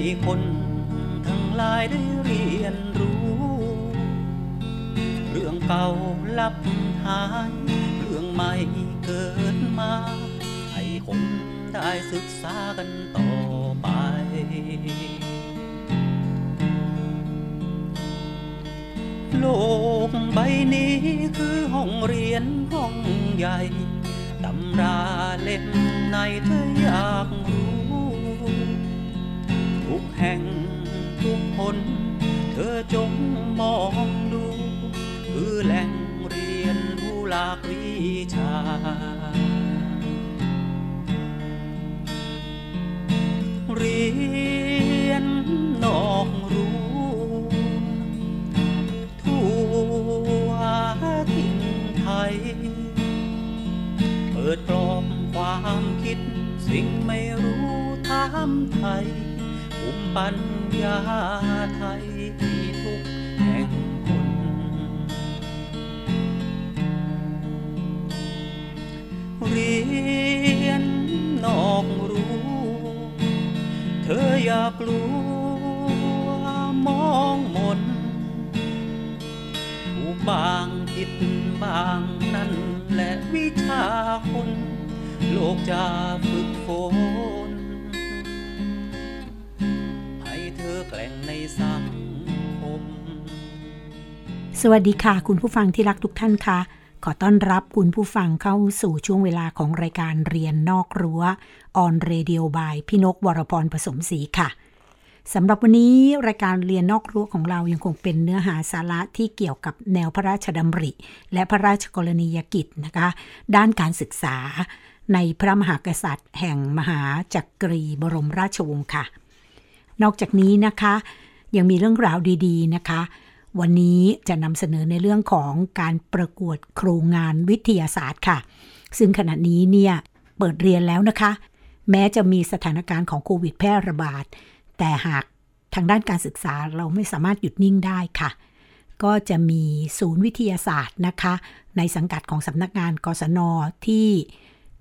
ให้คนทั้งหลายได้เรียนรู้ เรื่องเก่าลับหาย เรื่องใหม่เกิดมา ให้คนได้ศึกษากันต่อไป โลกใบนี้คือห้องเรียนห้องใหญ่ ตำราเล่มไหนเธออยากรู้ แห่งทุกคน เธอจงมองดู คือแหล่งเรียนรู้หลากวิชา เรียนนอกรู้ ทั่วถิ่นไทย เปิดกลอมความคิดสิ่งไม่รู้ถามไทย ภูมิปัญญาไทยที่ทุกแห่งคน เรียนนอกรู้ เธออย่ากลัวมองมนถูกบางผิดบางนั่นและวิชาคน โลกจะฝึกฝน สังคม สวัสดีค่ะ คุณผู้ฟังที่รักทุกท่านค่ะ ขอต้อนรับคุณผู้ฟังเข้าสู่ช่วงเวลาของรายการเรียนนอกรั้วออนเรดิโอบายพี่นกวรพรผสมศรีค่ะสำหรับวันนี้รายการเรียนนอกรั้วของเรายังคงเป็นเนื้อหาสาระที่เกี่ยวกับแนวพระราชดำริ และพระราชกรณียกิจนะคะ ด้านการศึกษาในพระมหากษัตริย์ แห่งมหาจักรีบรมราชวงศ์ค่ะ นอกจากนี้นะคะ ยังมีเรื่องราวดี ๆ นะคะ วันนี้จะนำเสนอในเรื่องของการประกวดโครงงานวิทยาศาสตร์ค่ะ ซึ่งขณะนี้เนี่ยเปิดเรียนแล้วนะคะ แม้จะมีสถานการณ์ของโควิดแพร่ระบาด แต่หากทางด้านการศึกษาเราไม่สามารถหยุดนิ่งได้ค่ะ ก็จะมีศูนย์วิทยาศาสตร์นะคะ ในสังกัดของสำนักงานกศนที่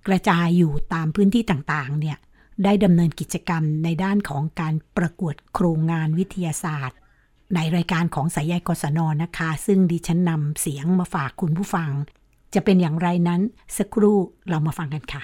กระจายอยู่ตามพื้นที่ต่างๆเนี่ย ได้ดำเนินกิจกรรมในด้านของการประกวดโครงงานวิทยาศาสตร์ ในรายการของสายใยกศนนะคะ ซึ่งดิฉันนำเสียงมาฝากคุณผู้ฟัง จะเป็นอย่างไรนั้นสักครู่เรามาฟังกันค่ะ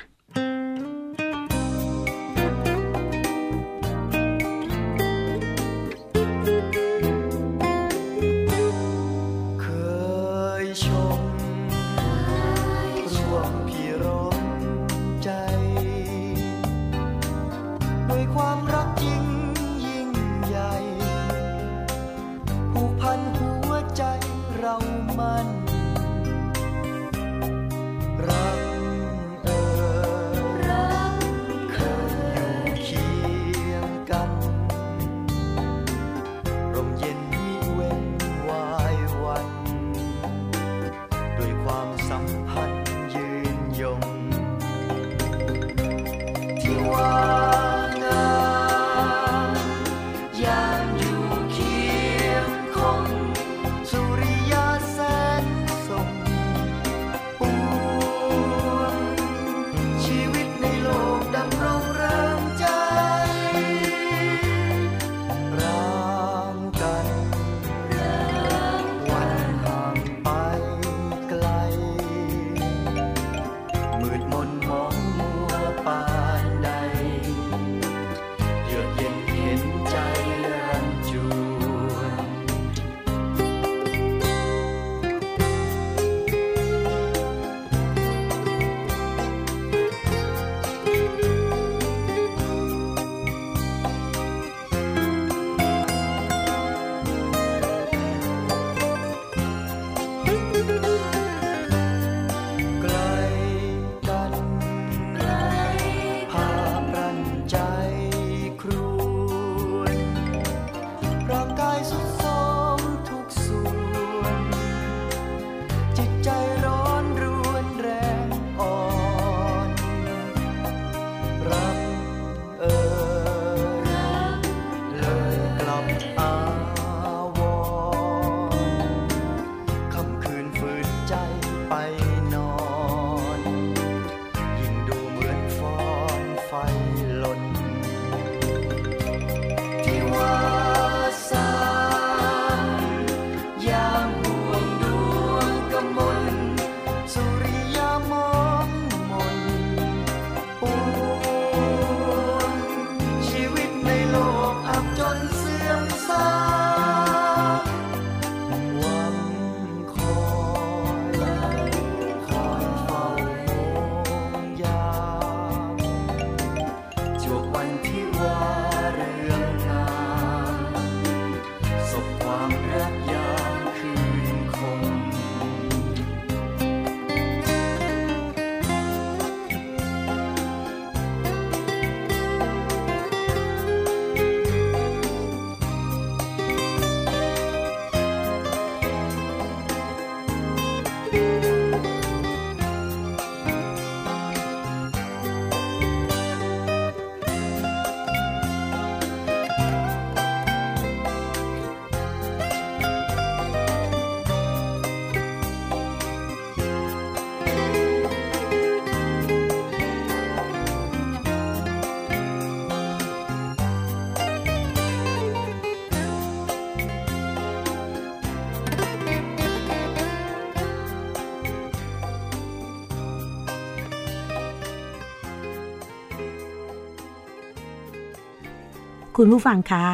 คุณผู้ฟังคะ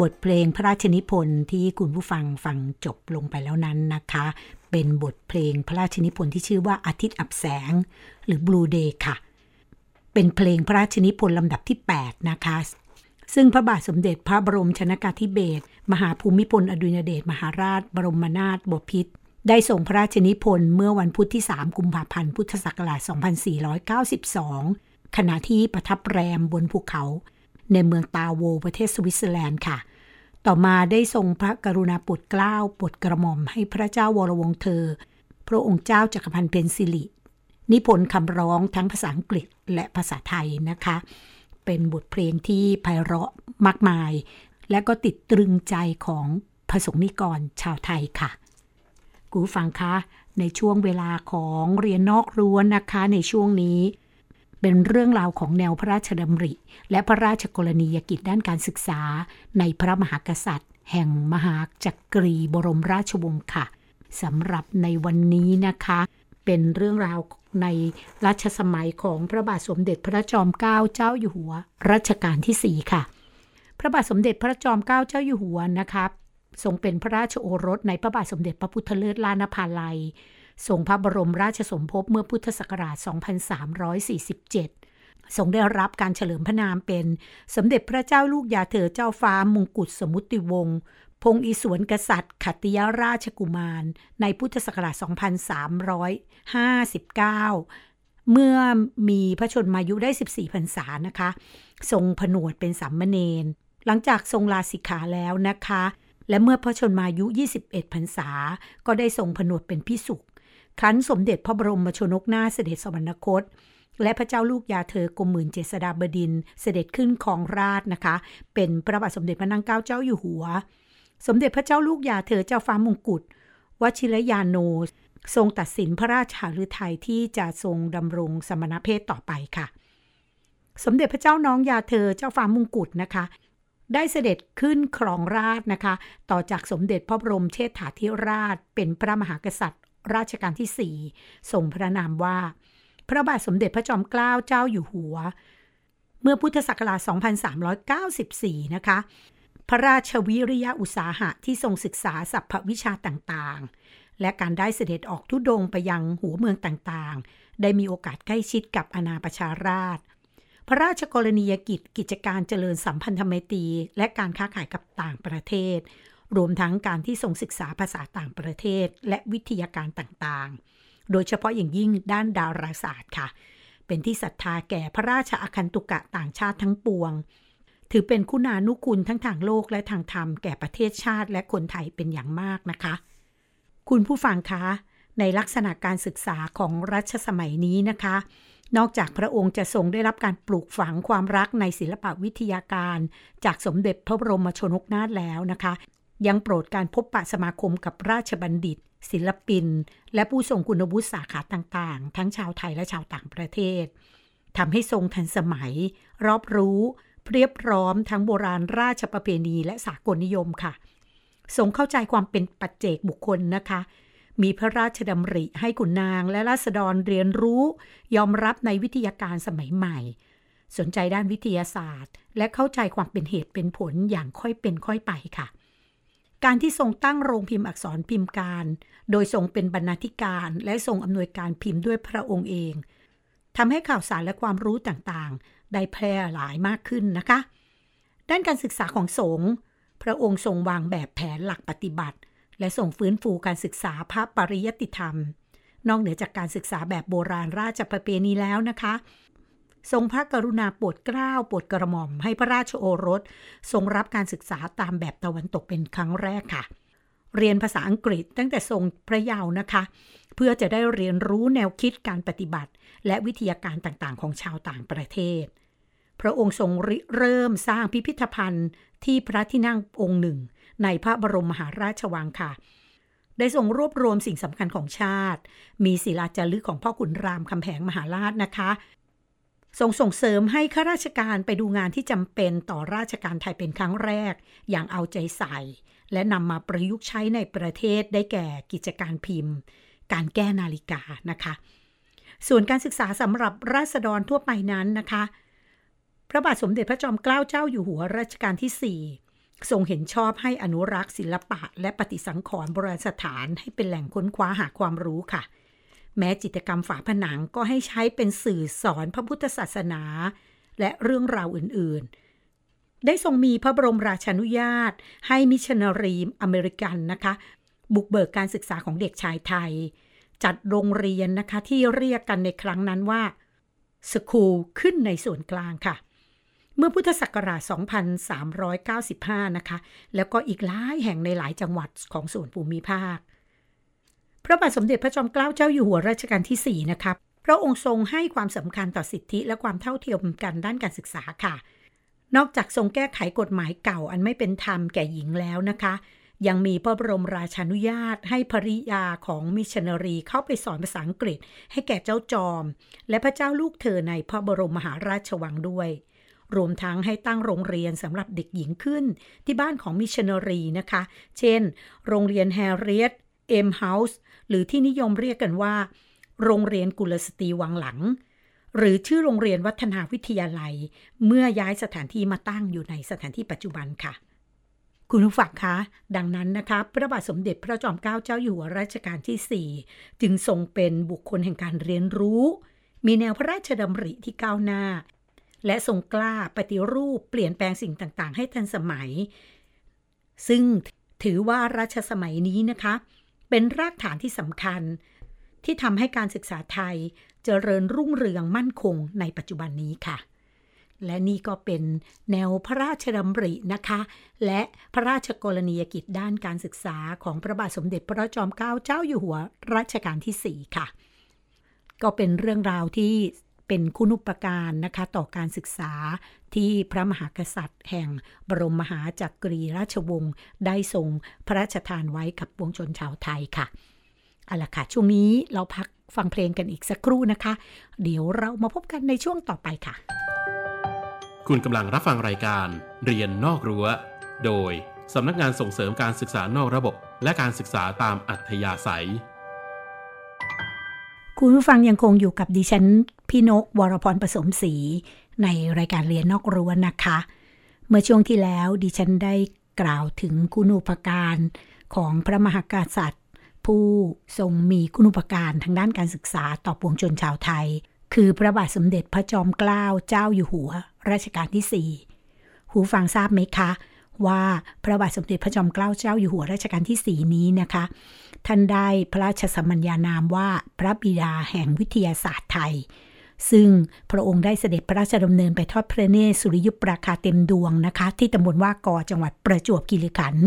บทเพลงพระราชนิพนธ์ที่คุณผู้ฟังฟังจบลงไปแล้วนั้นนะคะ เป็นบทเพลงพระราชนิพนธ์ที่ชื่อว่าอาทิตย์อับแสง หรือ Blue Day ค่ะ เป็นเพลงพระราชนิพนธ์ลำดับที่ 8 นะคะซึ่งพระบาทสมเด็จพระบรมชนากาธิเบศรมหาภูมิพลอดุลยเดชมหาราช บรมนาถบพิตรได้ส่งพระราชนิพนธ์เมื่อวันพุธที่ 3 กุมภาพันธ์ พุทธศักราช 2492 ขณะที่ประทับแรมบนภูเขา ในเมืองดาโวสประเทศสวิตเซอร์แลนด์ค่ะ ต่อมาได้ทรงพระกรุณาโปรดเกล้าโปรดกระหม่อมให้พระเจ้าวรวงศ์เธอ พระองค์เจ้าจักรพันธ์เพ็ญศิรินิพนธ์คำร้องทั้งภาษาอังกฤษและภาษาไทยนะคะ เป็นบทเพลงที่ไพเราะมากมาย และก็ติดตรึงใจของพระสงฆ์นิกรชาวไทยค่ะ กูฟังคะ ในช่วงเวลาของเรียนนอกรั้วนะคะในช่วงนี้ เป็นเรื่องราวของแนวพระราชดำริ และพระราชกรณียกิจด้านการศึกษา ในพระมหากษัตริย์ แห่งมหาจักรีบรมราชวงศ์ค่ะสำหรับในวันนี้นะคะ เป็นเรื่องราวในรัชสมัยของพระบาทสมเด็จพระจอมเกล้าเจ้าอยู่หัว รัชกาลที่ 4 ค่ะ พระบาทสมเด็จพระจอมเกล้าเจ้าอยู่หัวนะคะทรงเป็นพระราชโอรสในพระบาทสมเด็จพระพุทธเลิศล้านภาลัย ทรงพระบรมราชสมภพเมื่อพุทธศักราช 2347 ทรงได้รับการเฉลิมพระนามเป็นสมเด็จพระเจ้าลูกยาเธอเจ้าฟ้ามงกุฎสมุติวงศ์พงศ์อิสวนกษัตริย์ ขัตติยราชกุมาร ในพุทธศักราช 2359 เมื่อมีพระชนมายุได้ 14 พรรษานะคะ ทรงผนวดเป็นสามเณรหลังจากทรงลาสิกขาแล้วนะคะ และเมื่อพระชนมายุ 21 พรรษา ก็ได้ทรงผนวดเป็นพิสุข ครั้นสมเด็จพระบรมชนกนาถเสด็จสวรรคต และพระเจ้าลูกยาเธอกรมหมื่นเจษฎาบดินเสด็จขึ้นครองราชนะคะ เป็นพระบาทสมเด็จพระนางเก้าเจ้าอยู่หัว สมเด็จพระเจ้าลูกยาเธอเจ้าฟ้ามงกุฎวชิรยานโนทรงตัดสินพระราชหฤทัยที่จะทรงดำรงสมณเพศต่อไปค่ะ สมเด็จพระเจ้าน้องยาเธอเจ้าฟ้ามงกุฎนะคะ ได้เสด็จขึ้นครองราชนะคะ ต่อจากสมเด็จพระบรมเชษฐาธิราช เป็นพระมหากษัตริย์ ราชการที่4ทรงพระนามว่า พระบาทสมเด็จพระจอมเกล้าเจ้าอยู่หัว เมื่อพุทธศักราช 2394 นะคะ พระราชวิริยะอุตสาหะที่ทรงศึกษาสัพพวิชาต่างๆ และการได้เสด็จออกทุดงไปยังหัวเมืองต่างๆ ได้มีโอกาสใกล้ชิดกับอาณาประชาราชพระราชกรณียกิจกิจการเจริญสัมพันธไมตรีและการค้าขายกับต่างประเทศ รวมทั้งการที่ทรงศึกษาภาษาต่างประเทศ และวิทยาการต่างๆ โดยเฉพาะอย่างยิ่งด้านดาราศาสตร์ค่ะ เป็นที่ศรัทธาแก่พระราชอาคันตุกะต่างชาติทั้งปวง ถือเป็นคุณานุคุณทั้งทางโลกและทางธรรมแก่ประเทศชาติและคนไทยเป็นอย่างมากนะคะ คุณผู้ฟังคะ ในลักษณะการศึกษาของรัชสมัยนี้นะคะนอกจากพระองค์จะทรงได้รับการปลูกฝังความรักในศิลปวิทยาการ จากสมเด็จพระบรมชนกนาถแล้วนะคะ ยังโปรดการพบปะสมาคมกับราชบัณฑิต ศิลปิน และผู้ทรงคุณวุฒิสาขาต่างๆ ทั้งชาวไทยและชาวต่างประเทศทำให้ทรงทันสมัย รอบรู้เรียบพร้อมทั้งโบราณราชประเพณีและสากลนิยมค่ะ ทรงเข้าใจความเป็นปัจเจกบุคคลนะคะ มีพระราชดำริให้ขุนนางและราษฎรเรียนรู้ ยอมรับในวิทยาการสมัยใหม่ สนใจด้านวิทยาศาสตร์ และเข้าใจความเป็นเหตุเป็นผลอย่างค่อยเป็นค่อยไปค่ะ การที่ทรงตั้งโรงพิมพ์อักษรพิมพ์การ โดยทรงเป็นบรรณาธิการและทรงอำนวยการพิมพ์ด้วยพระองค์เองทำให้ข่าวสารและความรู้ต่างๆ ได้แพร่หลายมากขึ้นนะคะ ด้านการศึกษาของสงฆ์พระองค์ทรงวางแบบแผนหลักปฏิบัติ และส่งฟื้นฟูการศึกษาพระปริยติธรรม นอกเหนือจากการศึกษาแบบโบราณราชประเพณีแล้วนะคะ ทรงพระกรุณาโปรดเกล้าโปรดกระหม่อม ให้พระราชโอรส ทรงรับการศึกษาตามแบบตะวันตกเป็นครั้งแรกค่ะ เรียนภาษาอังกฤษตั้งแต่ทรงพระเยาว์นะคะ เพื่อจะได้เรียนรู้แนวคิดการปฏิบัติ และวิทยาการต่างๆ ของชาวต่างประเทศ พระองค์ทรงริเริ่มสร้างพิพิธภัณฑ์ที่พระที่นั่งองค์หนึ่ง ในพระบรมมหาราชวังค่ะได้ทรงรวบรวมสิ่งสำคัญของชาติ มีศิลาจารึกของพ่อขุนรามคำแหงมหาราชนะคะ ทรงส่งเสริมให้ข้าราชการไปดูงานที่จำเป็นต่อราชการไทยเป็นครั้งแรก อย่างเอาใจใส่ และนำมาประยุกต์ใช้ในประเทศได้แก่กิจการพิมพ์ การแก้นาฬิกานะคะ ส่วนการศึกษาสำหรับราษฎรทั่วไปนั้นนะคะ พระบาทสมเด็จพระจอมเกล้าเจ้าอยู่หัวรัชกาลที่ 4ทรงเห็นชอบให้อนุรักษ์ศิลปะ และปฏิสังขรณ์โบราณสถานให้เป็นแหล่งค้นคว้าหาความรู้ค่ะ แม้จิตกรรมฝาผนังก็ให้ใช้เป็นสื่อสอนพระพุทธศาสนา และเรื่องราวอื่นๆ ได้ทรงมีพระบรมราชานุญาต ให้มิชชันนารีอเมริกันนะคะ บุกเบิกการศึกษาของเด็กชายไทย จัดโรงเรียนนะคะที่เรียกกันในครั้งนั้นว่าสคูลขึ้นในส่วนกลางค่ะ เมื่อพุทธศักราช 2395 นะคะ แล้วก็อีกหลายแห่งในหลายจังหวัดของส่วนภูมิภาค ระบาทสมเด็จพระจอมเกล้าเจ้าอยู่หัวรัชกาลที่4นะคะพระองค์ทรงให้ความสำคัญต่อสิทธิและความเท่าเทียมกันด้านการศึกษาค่ะ นอกจากทรงแก้ไขกฎหมายเก่าอันไม่เป็นธรรมแก่หญิงแล้วนะคะ ยังมีพระบรมราชานุญาต ให้ภริยาของมิชชันนารีเข้าไปสอนภาษาอังกฤษ ให้แก่เจ้าจอม และพระเจ้าลูกเธอในพระบรมมหาราชวังด้วยรวมทั้งให้ตั้งโรงเรียนสำหรับเด็กหญิงขึ้น ที่บ้านของมิชชันนารีนะคะ เช่น โรงเรียนแฮร์เรียตเอ็มเฮาส์ หรือที่นิยมเรียกกันว่า โรงเรียนกุลสตรีวังหลัง หรือชื่อโรงเรียนวัฒนาวิทยาลัย เมื่อย้ายสถานที่มาตั้งอยู่ในสถานที่ปัจจุบันค่ะ คุณผู้ฟังคะ ดังนั้นนะคะพระบาทสมเด็จพระจอมเกล้าเจ้าอยู่หัวรัชกาลที่ 4 จึงทรงเป็นบุคคลแห่งการเรียนรู้ มีแนวพระราชดำริที่ก้าวหน้า และทรงกล้าปฏิรูปเปลี่ยนแปลงสิ่งต่างๆ ให้ทันสมัย ซึ่งถือว่ารัชสมัยนี้นะคะ เป็นรากฐานที่สำคัญ ที่ทำให้การศึกษาไทยเจริญรุ่งเรืองมั่นคงในปัจจุบันนี้ค่ะ และนี่ก็เป็นแนวพระราชดำรินะคะ และพระราชกรณียกิจด้านการศึกษาของพระบาทสมเด็จพระจอมเกล้าเจ้าอยู่หัวรัชกาลที่ 4 ค่ะ ก็เป็นเรื่องราวที่ เป็นคุณุปการนะคะต่อการศึกษาที่พระมหากษัตริย์แห่งบรมมหาจักรีราชวงศ์ได้ทรงพระราชทานไว้กับปวงชนชาวไทยค่ะเอาละค่ะ ช่วงนี้เราพักฟังเพลงกันอีกสักครู่นะคะ เดี๋ยวเรามาพบกันในช่วงต่อไปค่ะ คุณกำลังรับฟังรายการ เรียนนอกรั้ว โดยสำนักงานส่งเสริมการศึกษานอกระบบ และการศึกษาตามอัธยาศัย คุณผู้ฟังยังคงอยู่กับดิฉันพี่นกวรพรผสมศรีในรายการเรียนนอกรั้วนะคะ เมื่อช่วงที่แล้วดิฉันได้กล่าวถึงคุณูปการของพระมหากษัตริย์ ผู้ทรงมีคุณูปการทางด้านการศึกษาต่อปวงชนชาวไทย คือพระบาทสมเด็จพระจอมเกล้าเจ้าอยู่หัว รัชกาลที่ 4 หูฟังทราบไหมคะ ว่าพระบาทสมเด็จพระจอมเกล้าเจ้าอยู่หัวรัชกาลที่ 4 นี้นะคะ ท่านได้พระราชสมัญญานามว่าพระบิดาแห่งวิทยาศาสตร์ไทย ซึ่งพระองค์ได้เสด็จพระราชดำเนินไปทอดพระเนตรสุริยุปราคาเต็มดวงนะคะ ที่ตำบลว่ากอจังหวัดประจวบคีรีขันธ์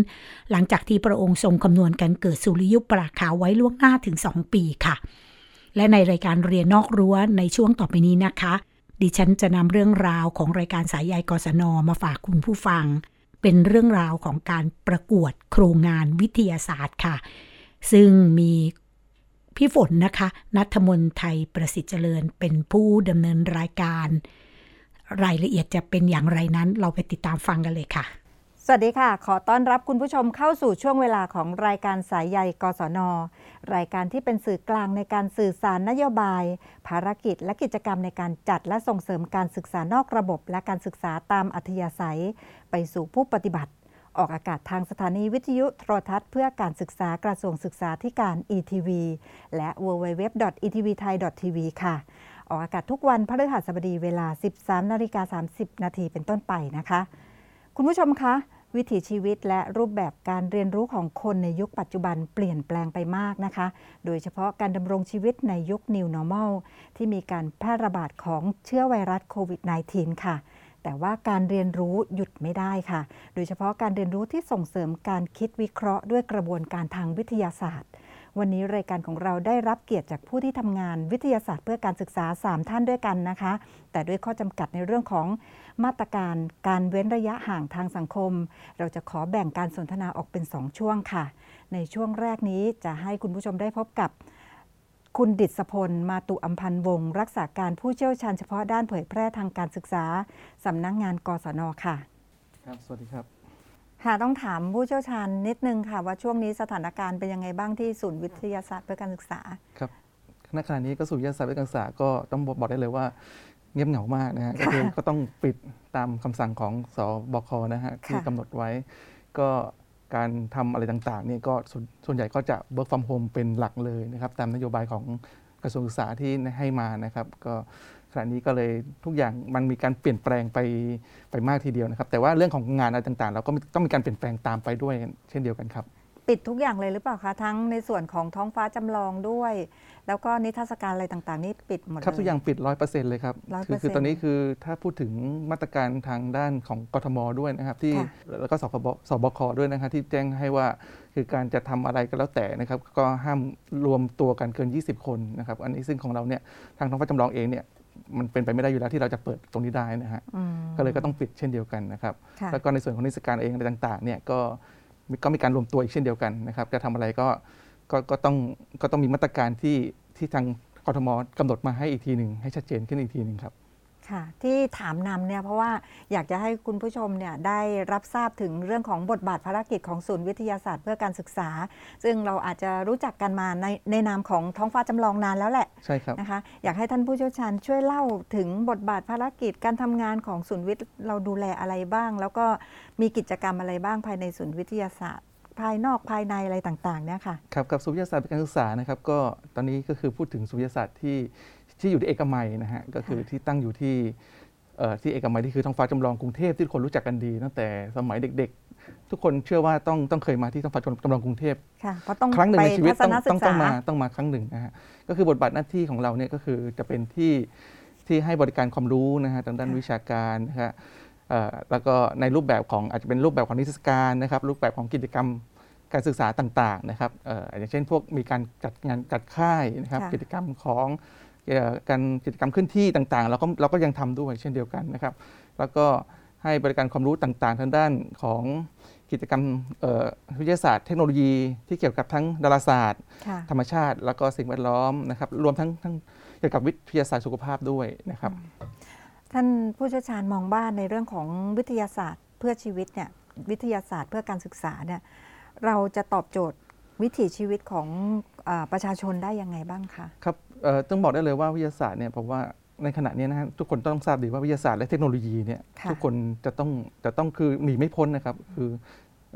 หลังจากที่พระองค์ทรงคำนวณการเกิดสุริยุปราคาไว้ล่วงหน้าถึง 2 ปีค่ะ และในรายการเรียนนอกรั้วในช่วงต่อไปนี้นะคะดิฉันจะนำเรื่องราวของรายการสายใยกศนมาฝากคุณผู้ฟัง เป็นเรื่องราวของการประกวดโครงงานวิทยาศาสตร์ค่ะ ซึ่งมีพี่ฝนนะคะ นัทมนไทยประสิทธิ์เจริญเป็นผู้ดำเนินรายการ รายละเอียดจะเป็นอย่างไรนั้นเราไปติดตามฟังกันเลยค่ะ วัสดีค่ะ ขอต้อนรับคุณผู้ชมเข้าสู่ช่วงเวลาของรายการสายใยกศน รายการที่เป็นสื่อกลางในการสื่อสารนโยบาย ภารกิจและกิจกรรมในการจัดและส่งเสริมการศึกษานอกระบบ และการศึกษาตามอัธยาศัย ไปสู่ผู้ปฏิบัติ ออกอากาศทางสถานีวิทยุโทรทัศน์เพื่อการศึกษากระทรวงศึกษาธิการ ETV และ www.etvthai.tv ค่ะออกอากาศทุกวันพฤหัสบดีเวลา 13นาฬิกา30 นาทีเป็นต้นไปนะคะ คุณผู้ชมคะ วิถีชีวิตและรูปแบบการเรียนรู้ของคนในยุคปัจจุบันเปลี่ยนแปลงไปมากนะคะ โดยเฉพาะการดำรงชีวิตในยุค New Normal ที่มีการแพร่ระบาดของเชื้อไวรัสโควิด -19 ค่ะ แต่ว่าการเรียนรู้หยุดไม่ได้ค่ะ โดยเฉพาะการเรียนรู้ที่ส่งเสริมการคิดวิเคราะห์ด้วยกระบวนการทางวิทยาศาสตร์ วันนี้รายการของเราได้รับเกียรติจากผู้ที่ทำงานวิทยาศาสตร์ เพื่อการศึกษา 3 ท่านด้วยกันนะคะ แต่ด้วยข้อจำกัดในเรื่องของ มาตรการการเว้นระยะห่างทางสังคม เราจะขอแบ่งการสนทนาออกเป็น 2 ช่วงค่ะ ในช่วงแรกนี้จะให้คุณผู้ชมได้พบกับ คุณดิษพล มาตุอัมพันธ์วงศ์รักษาการผู้เชี่ยวชาญเฉพาะด้านเผยแพร่ทางการศึกษาสำนักงานกศนค่ะ ครับ สวัสดีครับ ค่ะต้องถามผู้เชี่ยวชาญนิดนึงค่ะ ว่าช่วงนี้สถานการณ์เป็นยังไงบ้างที่ศูนย์วิทยาศาสตร์เพื่อการศึกษา ครับณขณะนี้ก็สู่วิทยาศาสตร์การศึกษาก็ต้องบอกได้เลยว่า เงียบเหงามากนะฮะก็คือก็ต้องปิดตามคำสั่งของสบคนะฮะที่กำหนดไว้ ก็การทำอะไรต่างๆเนี่ยก็ส่วนส่วนใหญ่ก็จะ work from home เป็นหลักเลยนะครับตามนโยบายของกระทรวงศึกษาที่ให้มานะครับ ก็ขณะนี้ก็เลยทุกอย่างมันมีการเปลี่ยนแปลงไปไปมากทีเดียวนะครับ แต่ว่าเรื่องของงานอะไรต่างๆ เราก็ต้องมีการเปลี่ยนแปลงตามไปด้วยเช่นเดียวกันครับ ปิดทุกอย่างเลยหรือเปล่าคะ ทั้งในส่วนของท้องฟ้าจำลองด้วย แล้วก็นิทรรศการอะไรต่างๆ นี่ปิดหมดเลยครับทุกอย่างปิดร้อยเปอร์เซ็นต์เลยครับ100%คือคือตอนนี้คือถ้าพูดถึงมาตรการทางด้านของกทมด้วยนะครับ ที่ค่ะแล้วก็สบสบคด้วยนะครับที่แจ้งให้ว่าคือการจะทำอะไรก็แล้วแต่นะครับ ก็ห้ามรวมตัวกันเกิน 20 คนนะครับ อันนี้ซึ่งของเราเนี่ยทางท้องฟ้าจำลองเองเนี่ยมันเป็นไปไม่ได้อยู่แล้วที่เราจะเปิดตรงนี้ได้นะฮะอืมก็เลยก็ต้องปิดเช่นเดียวกันนะครับค่ะแล้วก็ในส่วนของนิสการเองอะไรต่างๆเนี่ยก็มี ก็มีการรวมตัวอีกเช่นเดียวกันนะครับจะทำอะไรก็ก็ก็ต้องก็ต้องมีมาตรการที่ที่ทางกทมกำหนดมาให้อีกทีหนึ่งให้ชัดเจนขึ้นอีกทีหนึ่งครับ ค่ะที่ถามนำเนี่ยเพราะว่าอยากจะให้คุณผู้ชมเนี่ยได้รับทราบถึงเรื่องของบทบาทภารกิจของศูนย์วิทยาศาสตร์เพื่อการศึกษา ซึ่งเราอาจจะรู้จักกันมาในในนามของท้องฟ้าจำลองนานแล้วแหละใช่ครับนะคะอยากให้ท่านผู้เชี่ยวชาญช่วยเล่าถึงบทบาทภารกิจการทำงานของศูนย์วิทย์เราดูแลอะไรบ้าง แล้วก็มีกิจกรรมอะไรบ้างภายในศูนย์วิทยาศาสตร์ ภายนอกภายในอะไรต่างๆเนี่ยค่ะครับกับศูนย์วิทยาศาสตร์การศึกษานะครับก็ตอนนี้ก็คือพูดถึงศูนย์วิทยาศาสตร์ที่ ที่อยู่ที่เอกมัยนะฮะก็คือค่ะที่ตั้งอยู่ที่เอ่อที่เอกมัยที่คือท้องฟ้าจำลองกรุงเทพที่ทุกคนรู้จักกันดี ตั้งแต่สมัยเด็กๆ ทุกคนเชื่อว่าต้องต้องเคยมาที่ท้องฟ้าจำลองกรุงเทพค่ะเพราะต้องครั้งหนึ่งไปในชีวิตทัศต้องนศึต้องกต้อษางมาต้องมาครั้งหนึ่งนะฮะก็คือบทบาทหน้าที่ของเราเนี่ยก็คือจะเป็นที่ที่ให้บริการความรู้นะฮะทางด้านวิชาการนะฮะเอ่อแล้วก็ในรูปแบบของอาจจะเป็นรูปแบบของนิทรรศการนะครับรูปแบบของกิจกรรมการศึกษาต่างๆนะครับเอ่ออย่างเช่นพวกมีการจัดงานจัดค่ายนะครับค่ะกิจกรรมของเอ่อ การกิจกรรมเคลื่อนที่ต่างๆ เราก็เราก็ยังทำด้วยเช่นเดียวกันนะครับ แล้วก็ให้บริการความรู้ต่างๆ ทางด้านของกิจกรรมเอ่อวิทยาศาสตร์เทคโนโลยีที่เกี่ยวกับทั้งดาราศาสตร์ค่ะธรรมชาติ แล้วก็สิ่งแวดล้อมนะครับรวมทั้งทั้งเกี่ยวกับวิทยาศาสตร์สุขภาพด้วยนะครับ ท่านผู้เชี่ยวชาญมองบ้านในเรื่องของวิทยาศาสตร์เพื่อชีวิตเนี่ยวิทยาศาสตร์เพื่อการศึกษาเนี่ยเราจะตอบโจทย์ วิถีชีวิตของอาประชาชนได้ยังไงบ้างคะครับเอ่อต้องบอกได้เลยว่าวิทยาศาสตร์เนี่ยผมว่าในขณะนี้นะฮะทุกคนต้องทราบดีว่าวิทยาศาสตร์และเทคโนโลยีเนี่ยค่ะทุกคนจะต้องจะต้องคือหนีไม่พ้นนะครับ คือ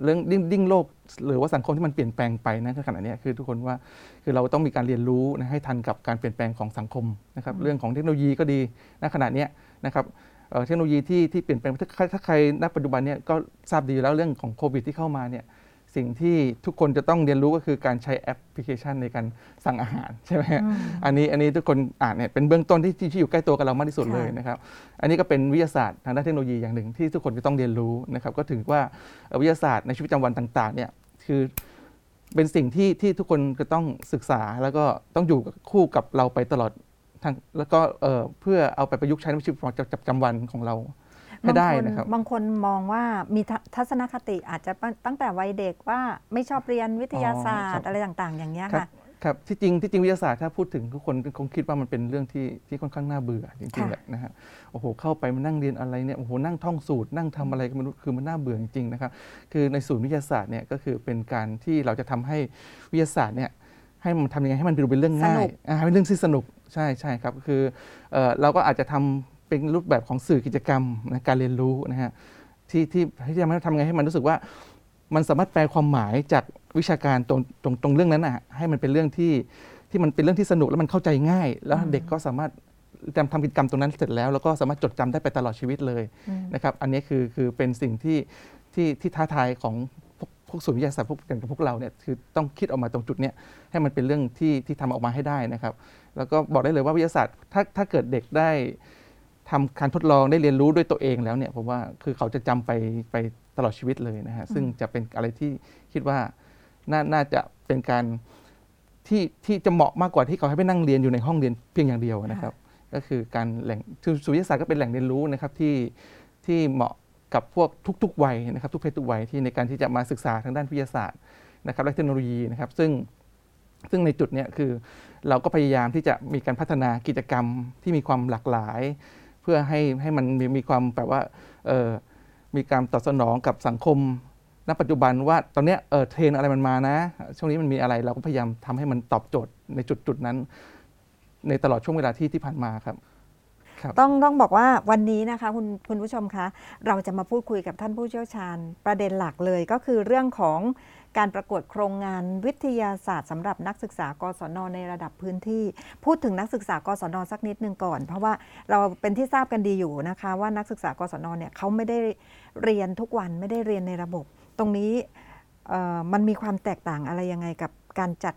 เรื่องยิ่งยิ่งโลก หรือว่าสังคมที่มันเปลี่ยนแปลงไปนะในขณะเนี้ยคือทุกคนว่าคือเราต้องมีการเรียนรู้นะให้ทันกับการเปลี่ยนแปลงของสังคมนะครับเรื่องของเทคโนโลยีก็ดีณขณะเนี้ยนะครับเอ่อเทคโนโลยีที่ที่เปลี่ยนแปลงถ้าใครถ้าใครณปัจจุบันเนี่ยก็ทราบดีอยู่แล้วเรื่องของโควิดที่เข้ามาเนี่ย สิ่งที่ทุกคนจะต้องเรียนรู้ก็คือการใช้แอปพลิเคชันในการสั่งอาหารใช่ไหมฮะอืมอันนี้อันนี้ทุกคนอ่านเนี่ยเป็นเบื้องต้นที่ที่ที่อยู่ใกล้ตัวกับเรามากที่สุดค่ะเลยนะครับ อันนี้ก็เป็นวิทยาศาสตร์ทางด้านเทคโนโลยีอย่างหนึ่งที่ทุกคนจะต้องเรียนรู้นะครับ ก็ถือว่าเอ่อวิทยาศาสตร์ในชีวิตประจำวันต่างๆเนี่ยคือเป็นสิ่งที่ที่ทุกคนจะต้องศึกษาแล้วก็ต้องอยู่คู่กับเราไปตลอดทางแล้วก็เอ่อเพื่อเอาไปประยุกต์ใช้ในชีวิตประจำวันของเรา ให้ได้นะครับบางคนมองว่ามีทัทัศนคติอาจจะตั้งแต่วัยเด็กว่าไม่ชอบเรียนวิทยาศาสตอ๋อครัร์บอะไรต่างๆ อย่างเงี้ยครับค่ะครับที่จริงที่จริงวิทยาศาสตร์ถ้าพูดถึงทุกคนคงคิดว่ามันเป็นเรื่องที่ที่ค่อนข้างน่าเบื่อจริงๆค่ะแหละนะฮะโอ้โหเข้าไปมานั่งเรียนอะไรเนี่ยโอ้โหนั่งท่องสูตรนั่งทำอะไรก็ไม่รู้คือมันน่าเบื่อจริงๆนะครับคือในศูนย์วิทยาศาสตร์เนี่ยก็คือเป็นการที่เราจะทำให้วิทยาศาสตร์เนี่ยให้มันทำยังไงให้มันดูเป็นเรื่องง่าสนุยกอ่าให้เป็นเรื่องที่สนุกใช่ใช่ครับคือเอ่อเราก็อาจจะทำ เป็นรูปแบบของสื่อกิจกรรมนะการเรียนรู้นะฮะที่ที่ที่จะทำยังไงให้มันรู้สึกว่า มันสามารถแปลความหมายจากวิชาการตรงตรงตรงเรื่องนั้นนะให้มันเป็นเรื่องที่ที่มันเป็นเรื่องที่สนุกแล้วมันเข้าใจง่าย แล้วอืมเด็กก็สามารถทำทำกิจกรรมตรงนั้นเสร็จแล้ว แล้วก็สามารถจดจำได้ไปตลอดชีวิตเลยอืมนะครับอันนี้คือคือเป็นสิ่งที่ที่ที่ท้าทายของพวกพวกศูนย์วิทยาศาสตร์พวกอย่างพวกเราเนี่ยคือต้องคิดออกมาตรงจุดเนี้ยให้มันเป็นเรื่องที่ที่ทำออกมาให้ได้นะครับ แล้วก็บอกได้เลยว่าวิทยาศาสตร์ถ้าถ้าเกิดเด็กได้ ทำการทดลองได้เรียนรู้ด้วยตัวเองแล้วเนี่ยผมว่าคือเขาจะจำไปไปตลอดชีวิตเลยนะฮะซึ่งจะเป็นอะไรที่คิดว่าน่าน่าจะเป็นการที่ที่จะเหมาะมากกว่าที่เขาให้ไปนั่งเรียนอยู่ในห้องเรียนเพียงอย่างเดียวนะครับ ก็คือการแหล่งคือศูนย์วิทยาศาสตร์ก็เป็นแหล่งเรียนรู้นะครับที่ที่เหมาะกับพวกทุกๆวัยนะครับ ทุกเพศทุกวัยที่ในการที่จะมาศึกษาทางด้านวิทยาศาสตร์นะครับและเทคโนโลยีนะครับ ซึ่งซึ่งในจุดเนี้ยคือเราก็พยายามที่จะมีการพัฒนากิจกรรมที่มีความหลากหลาย เพื่อให้ให้มันมีมีความแบบว่าเออมีการตอบสนองกับสังคมณปัจจุบันว่าตอนเนี้ยเออเทรนอะไรมันมานะ ช่วงนี้มันมีอะไรเราก็พยายามทำให้มันตอบโจทย์ในจุดจุดนั้น ในตลอดช่วงเวลาที่ที่ผ่านมาครับต้องต้องบอกว่าวันนี้นะคะคุณคุณผู้ชมคะ เราจะมาพูดคุยกับท่านผู้เชี่ยวชาญประเด็นหลักเลยก็คือเรื่องของ การประกวดโครงงานวิทยาศาสตร์สำหรับนักศึกษากศนในระดับพื้นที่ พูดถึงนักศึกษากศนสักนิดนึงก่อน เพราะว่าเราเป็นที่ทราบกันดีอยู่นะคะว่านักศึกษากศนเนี่ยเขาไม่ได้เรียนทุกวันไม่ได้เรียนในระบบ ตรงนี้เอ่อมันมีความแตกต่างอะไรยังไงกับการจัด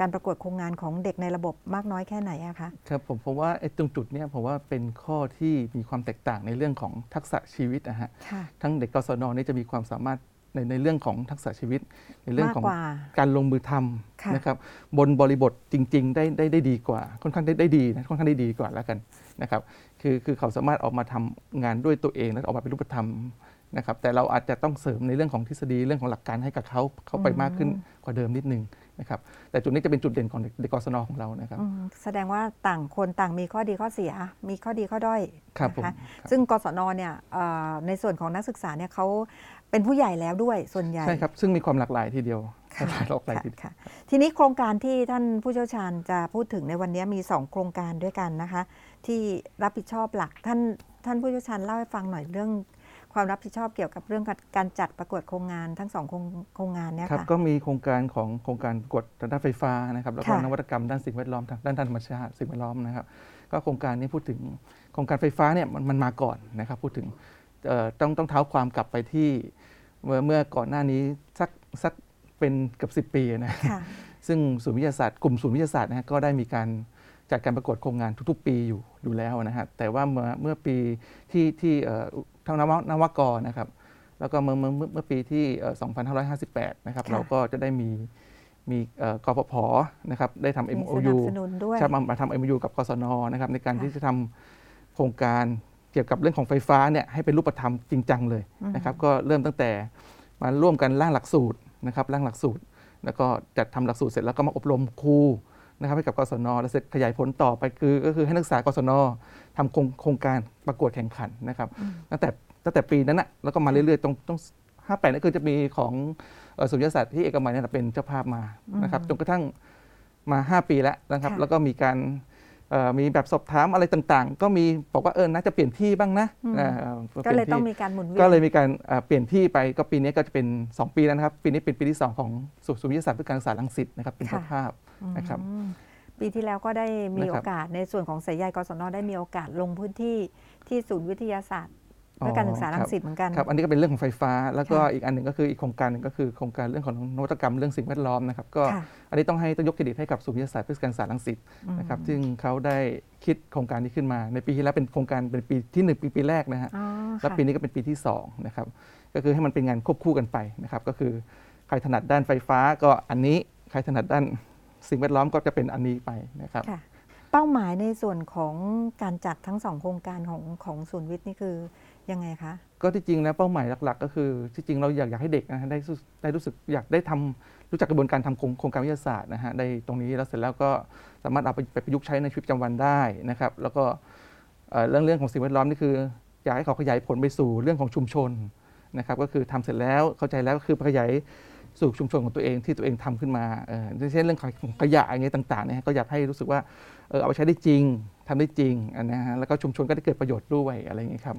การประกวดโครงงานของเด็กในระบบมากน้อยแค่ไหนอะคะครับผมผมว่าไอ้ตรงจุดเนี้ยผมว่าเป็นข้อที่มีความแตกต่างในเรื่องของทักษะชีวิตนะฮะค่ะทั้งเด็กกศนนี่จะมีความสามารถ ในในเรื่องของทักษะชีวิต ในเรื่องของมากกว่าการลงมือทค่ะำนะครับบนบริบทจริง ๆ ได้ได้ได้ดีกว่า ค่อนข้างได้ได้ดีนะค่อนข้างได้ดีกว่าแล้วกันนะครับคือคือเขาสามารถออกมาทำงานด้วยตัวเองและออกมาเป็นรูปธรรมนะครับแต่เราอาจจะต้องเสริมในเรื่องของทฤษฎีเรื่องของหลักการให้กับเขาเข้าไปมากขึ้นกว่าเดิมนิดนึงนะครับแต่จุดนี้จะเป็นจุดเด่นของเด็กเด็กกศนของเรานะครับอืมแสดงว่าต่างคนต่างมีข้อดีข้อเสีย มีข้อดีข้อด้อยครับผมนะคะครับซึ่งกศนเนี่ยเอ่อในส่วนของนักศึกษาเนี่ยเขา เป็นผู้ใหญ่แล้วด้วยส่วนใหญ่ใช่ครับ ซึ่งมีความหลากหลายทีเดียวค่ะหลากหลายทีค่ะเดียวค่ะทีนี้โครงการที่ท่านผู้เชี่ยวชาญจะพูดถึงในวันนี้มี 2 โครงการด้วยกันนะคะ ที่รับผิดชอบหลักท่านท่านผู้เชี่ยวชาญเล่าให้ฟังหน่อยเรื่องความรับผิดชอบเกี่ยวกับเรื่องการจัดประกวดโครงงานทั้งสองโครงโครงงานเนี่ยครับค่ะก็มีโครงการของโครงการกดทางด้านไฟฟ้านะครับแล้วก็ค่ะนวัตกรรมด้านสิ่งแวดล้อมทางด้านธรรมชาติสิ่งแวดล้อมนะครับ ก็โครงการนี้พูดถึงโครงการไฟฟ้าเนี่ยมันมันมาก่อนนะครับพูดถึงเอ่อ ต้องต้องเท้าความกลับไปที่เมื่อเมื่อก่อนหน้านี้สักสักเป็นเกือบ10 ปีนะค่ะซึ่งศูนย์วิทยาศาสตร์กลุ่มศูนย์วิทยาศาสตร์นะฮะก็ได้มีการจัดการประกวดโครงงานทุกๆ ปีอยู่อยู่แล้วนะฮะแต่ว่าเมื่อเมื่อปีที่ที่เอ่อทางนวนวกรนะครับแล้วก็เมื่อเมื่อเมื่อเมื่อปีที่เอ่อ2558 นะครับค่ะเราก็จะได้มีมีเอ่อกพพนะครับได้ทำมีสนั MOU บสนุนด้วยใช่มามาทำ MOU กับกศนนะครับในการค่ะที่จะทำโครงการ เกี่ยวกับเรื่องของไฟฟ้าเนี่ยให้เป็นรูปธรรมจริงจังเลยอืมนะครับก็เริ่มตั้งแต่มาร่วมกันร่างหลักสูตรนะครับร่างหลักสูตร แล้วก็จัดทำหลักสูตรเสร็จแล้วก็มาอบรมครูนะครับให้กับกศนแล้วเสร็จขยายผลต่อไปคือก็คือให้นักศึกษากศนทำโครงโครงการประกวดแข่งขันนะครับตั้งแต่ตั้งแต่ปีนั้นนะแล้วก็มาเรื่อยๆตรงต้องห้าแปดนั่นคือจะมีของเอ่อสุริยศาสตร์ที่เอกมัยเนี่ยเป็นเจ้าภาพมานะครับจนกระทั่งมา 5 ปีแล้วนะครับค่ะแล้วก็มีการเอ่อ มีแบบสอบถามอะไรต่างๆ ก็มีบอกว่าเออน่าจะเปลี่ยนที่บ้างนะอืมเอ่อก็เลยปนที่ต้องมีการหมุนเวียนก็เลยมีการเอ่อเปลี่ยนที่ไปก็ปีนี้ก็จะเป็น 2 ปีแล้วนะครับ ปีนี้เป็นปีที่ 2 ของสุสุวิทยาศาสตร์เพื่อการศึกษาลังสิตนะครับเป็นเจ้าภาพนะครับอืมปีที่แล้วก็ได้มีนะครับโอกาสในส่วนของสายใยกศนได้มีโอกาสลงพื้นที่ที่ศูนย์วิทยาศาสตร์ เพื่อการศึกษาอ๋อรัคงรับสิตเหมือนกันครับอันนี้ก็เป็นเรื่องของไฟฟ้า แล้วก็ค่ะอีกอันหนึ่งก็คืออีกโครงการหนึ่งก็คือโครงการเรื่องของนวัตกรรมเรื่องสิ่งแวดล้อมนะครับก็ค่ะอันนี้ต้องให้ต้องยกเครดิตให้กับศูนย์วิทยาศาสตร์เพื่อการศึกษาลังสิตนะครับซึ่งเขาได้คิดโครงการนี้ขึ้นมา ในปีที่แล้วเป็นโครงการเป็นปีที่หนึ่งปีปีแรกนะฮะอ๋อแล้วค่ะปีนี้ก็เป็นปีที่สองนะครับก็คือให้มันเป็นงานควบคู่กันไปนะครับก็คือใครถนัดด้านไฟฟ้าก็อันนี้ใครถนัดด้านสิ่งแวดล้อมก็จะเป็นอันนี้ไปนะครับค่ะเป้าหมายในส่วนของการจัดทั้งสองโครงการของของศูนย์วิทย์นี่คือ ยังไงคะ ก็ที่จริงนะเป้าหมายหลัก ๆ ก็คือที่จริงเราอยากอยากให้เด็กนะฮะได้รู้ได้รู้สึกอยากได้ทำรู้จักกระบวนการทำโครงการวิทยาศาสตร์นะฮะได้ตรงนี้แล้วเสร็จแล้วก็สามารถเอาไปไประยุกต์ใช้ในชีวิตประจำวันได้นะครับ แล้วก็เรื่องเรื่องของสิ่งแวดล้อมนี่คืออยากให้เขาขยายผลไปสู่เรื่องของชุมชนนะครับก็คือทำเสร็จแล้วเข้าใจแล้วก็คือขยายสู่ชุมชนของตัวเองที่ตัวเองทำขึ้นมาเช่นเรื่องของขยะอย่างเงี้ยต่างๆเนี่ยก็อยากให้รู้สึกว่าเออเอาไปใช้ได้จริงทำได้จริงนะฮะแล้วก็ชุมชนก็ได้เกิดประโยชน์ด้วยอะไรอย่างเงี้ยครับ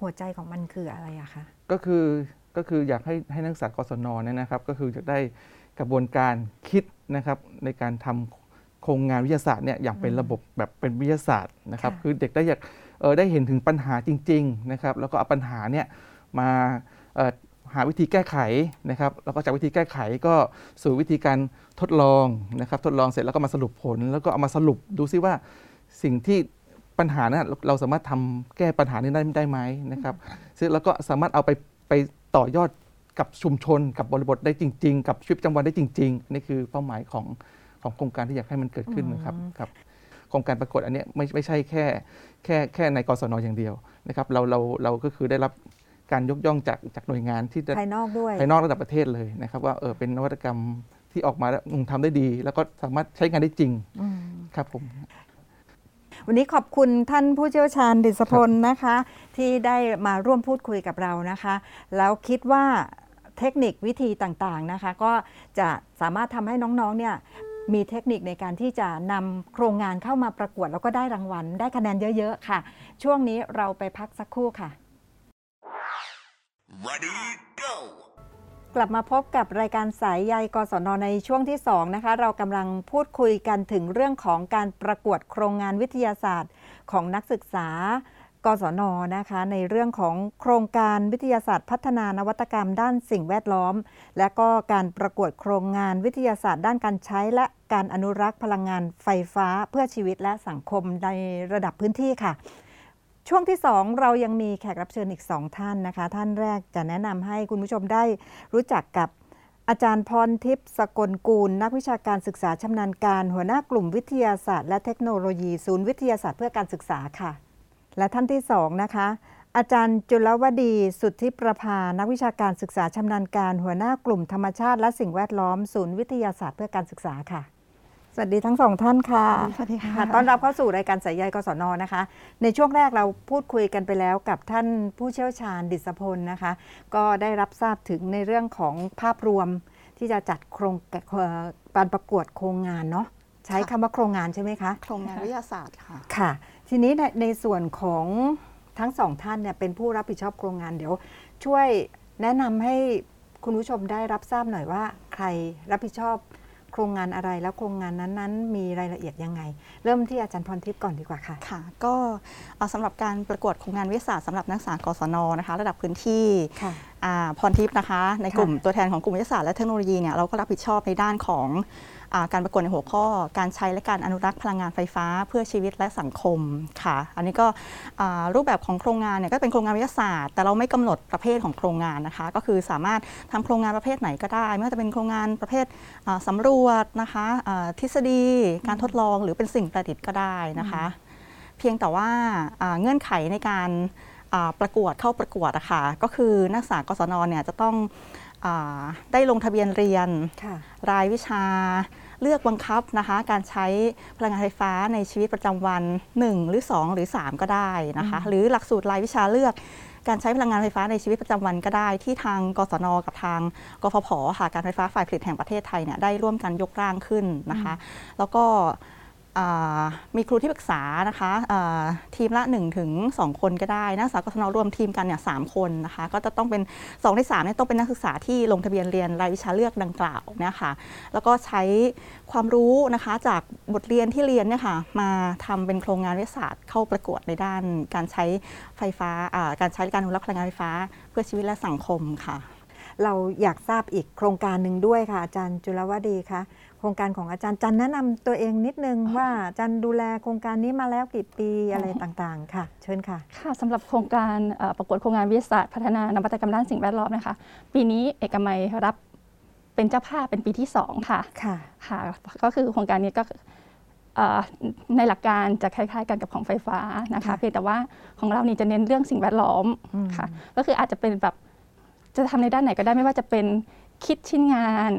หัวใจของมันคืออะไรอะคะก็คือก็คืออยากให้ให้นักศึกษากศนเนี่ยนะครับ ก็คืออยากได้กระบวนการคิดนะครับในการทำโครงงานวิทยาศาสตร์เนี่ยอย่างเป็นระบบแบบเป็นวิทยาศาสตร์นะครับค่ะคือเด็กได้อยากเออได้เห็นถึงปัญหาจริง ๆนะครับ แล้วก็เอาปัญหาเนี่ยมาเอ่อหาวิธีแก้ไขนะครับ แล้วก็จากวิธีแก้ไขก็สู่วิธีการทดลองนะครับ ทดลองเสร็จแล้วก็มาสรุปผล แล้วก็เอามาสรุปดูซิว่าสิ่งที่ ปัญหานั้นเราสามารถทำแก้ปัญหานี้ได้ได้ไหมนะครับซึ่งแล้วก็สามารถเอาไปไปต่อยอดกับชุมชน กับบริบทได้จริง ๆ กับชีวิตประจำวันได้จริงๆนี่คือเป้าหมายของของโครงการที่อยากให้มันเกิดขึ้นนะครับครับโครงการประกวดอันเนี้ยไม่ไม่ใช่แค่แค่แค่ในกศนอย่างเดียวนะครับเราเราเราก็คือได้รับการยกย่องจากจากหน่วยงานที่ภายนอกด้วยภายนอกระดับประเทศเลยนะครับ ว่าเออเป็นนวัตกรรมที่ออกมาแล้วอืมทำได้ดี แล้วก็สามารถใช้งานได้จริงอืมครับผม วันนี้ขอบคุณท่านผู้เชี่ยวชาญดิษพลนะคะ ที่ได้มาร่วมพูดคุยกับเรานะคะ แล้วคิดว่าเทคนิควิธีต่างๆนะคะ ก็จะสามารถทำให้น้องๆเนี่ยมีเทคนิคในการที่จะนำโครงงานเข้ามาประกวด แล้วก็ได้รางวัล ได้คะแนนเยอะ ๆ ค่ะ ช่วงนี้เราไปพักสักครู่ค่ะ Ready, go! กลับมาพบกับรายการสายใยกศนในช่วงที่ 2 นะคะ เรากำลังพูดคุยกันถึงเรื่องของการประกวดโครงงานวิทยาศาสตร์ของนักศึกษากศนนะคะ ในเรื่องของโครงการวิทยาศาสตร์พัฒนานวัตกรรมด้านสิ่งแวดล้อม และก็การประกวดโครงงานวิทยาศาสตร์ด้านการใช้ และการอนุรักษ์พลังงานไฟฟ้าเพื่อชีวิตและสังคมในระดับพื้นที่ค่ะ ช่วงที่ 2 เรายังมีแขกรับเชิญอีก 2 ท่านนะคะ ท่านแรกจะแนะนำให้คุณผู้ชมได้รู้จักกับอาจารย์พรทิพย์สกลกูล นักวิชาการศึกษาชำนาญการ หัวหน้ากลุ่มวิทยาศาสตร์และเทคโนโลยี ศูนย์วิทยาศาสตร์เพื่อการศึกษาค่ะ และท่านที่ 2 นะคะ อาจารย์จุลวดี สุทธิประภา นักวิชาการศึกษาชำนาญการ หัวหน้ากลุ่มธรรมชาติและสิ่งแวดล้อม ศูนย์วิทยาศาสตร์เพื่อการศึกษาค่ะ สวัสดีทั้งสองท่านค่ะสวัสดีค่ะ ต้อนรับเข้าสู่รายการสายใยกศนนะคะ ในช่วงแรกเราพูดคุยกันไปแล้วกับท่านผู้เชี่ยวชาญดิษพลนะคะ ก็ได้รับทราบถึงในเรื่องของภาพรวมที่จะจัดโครงเอ่อการประกวดโครงงานเนาะใช้คำว่าโครงงานใช่ไหมคะ โครงงานวิทยาศาสตร์ค่ะ ค่ะ ทีนี้ในในส่วนของทั้งสองท่านเนี่ยเป็นผู้รับผิดชอบโครงงานเดี๋ยว ช่วยแนะนำให้คุณผู้ชมได้รับทราบหน่อยว่า ใครรับผิดชอบ โครงงานอะไรแล้วโครงงานนั้นๆ มีรายละเอียดยังไง เริ่มที่อาจารย์พรทิพย์ก่อนดีกว่าค่ะค่ะ ก็เอ่อสำหรับการประกวดโครงงานวิทยาศาสตร์สำหรับนักศึกษากศนนะคะ ระดับพื้นที่ค่ะอ่าพรทิพย์นะคะ ในกลุ่มตัวแทนของกลุ่มวิทยาศาสตร์และเทคโนโลยีเนี่ยเราก็รับผิดชอบในด้านของอา การประกวดในหัวข้อการใช้และการอนุรักษ์พลังงานไฟฟ้า เพื่อชีวิตและสังคมค่ะ อันนี้ก็อ่ารูปแบบของโครงงานเนี่ยก็เป็นโครงงานวิทยาศาสตร์ แต่เราไม่กำหนดประเภทของโครงงานนะคะ ก็คือสามารถทำโครงงานประเภทไหนก็ได้ ไม่ว่าจะเป็นโครงงานประเภทอ่าสำรวจนะคะอ่าทฤษฎี การทดลองหรือเป็นสิ่งประดิษฐ์ก็ได้นะคะ เพียงแต่ว่าอ่าเงื่อนไขในการอ่าประกวดเข้าประกวดอะค่ะก็คือนักศึกษากศนเนี่ยจะต้องอาได้ลงทะเบียนเรียนค่ะรายวิชา เลือกบังคับนะคะการใช้พลังงานไฟฟ้าในชีวิตประจำวัน 1 หรือ 2 หรือ 3 ก็ได้นะคะหรือหลักสูตรรายวิชาเลือกการใช้พลังงานไฟฟ้าในชีวิตประจำวันก็ได้ที่ทางกศนกับทางกฟผค่ะการไฟฟ้าฝ่ายผลิตแห่งประเทศไทยเนี่ยได้ร่วมกันยกร่างขึ้นนะคะ แล้วก็อ่า มีครูที่ปรึกษานะคะทีมละ1ถึง2คนก็ได้นักศึกษากศนรวมทีมกันเนี่ยสามคนนะคะก็จะต้องเป็น2ใน3เนี่ยต้องเป็นนักศึกษาที่ลงทะเบียนเรียนรายวิชาเลือกดังกล่าวนี่ยค่ะแล้วก็ใช้ความรู้นะคะจากบทเรียนที่เรียนเนี่ยค่ะมาทำเป็นโครงงานวิทยาศาสตร์เข้าประกวดในด้าน การใช้ไฟฟ้าการใช้การอนุรักษ์พลังงานไฟฟ้า เพื่อชีวิตและสังคมค่ะ เราอยากทราบอีกโครงการหนึ่งด้วยค่ะอาจารย์จุลวดีคะ ครงการของอาจารย์จันแนะนำตัวเองนิดนึงว่าอาจารย์ดูแลโครงการนี้มาแล้วกี่ปีอะไรต่างๆ ค่ะ เชิญค่ะ ค่ะสำหรับโครงการเอ่อประกวดโครงงานวิทยาศาสตร์พัฒนานวัตกรรมด้านสิ่งแวดล้อมนะคะ ปีนี้เอกมัยรับเป็นเจ้าภาพเป็นปีที่2ค่ะค่ะค่ะ ก็คือโครงการนี้ก็เอ่อในหลักการจะคล้าย ๆ กันกับของไฟฟ้านะคะค่ะเพียงแต่ว่าของเรานี่จะเน้นเรื่องสิ่งแวดล้อมอืมค่ะ ก็คืออาจจะเป็นแบบจะทำในด้านไหนก็ได้ไม่ว่าจะเป็นคิดชิ้นงาน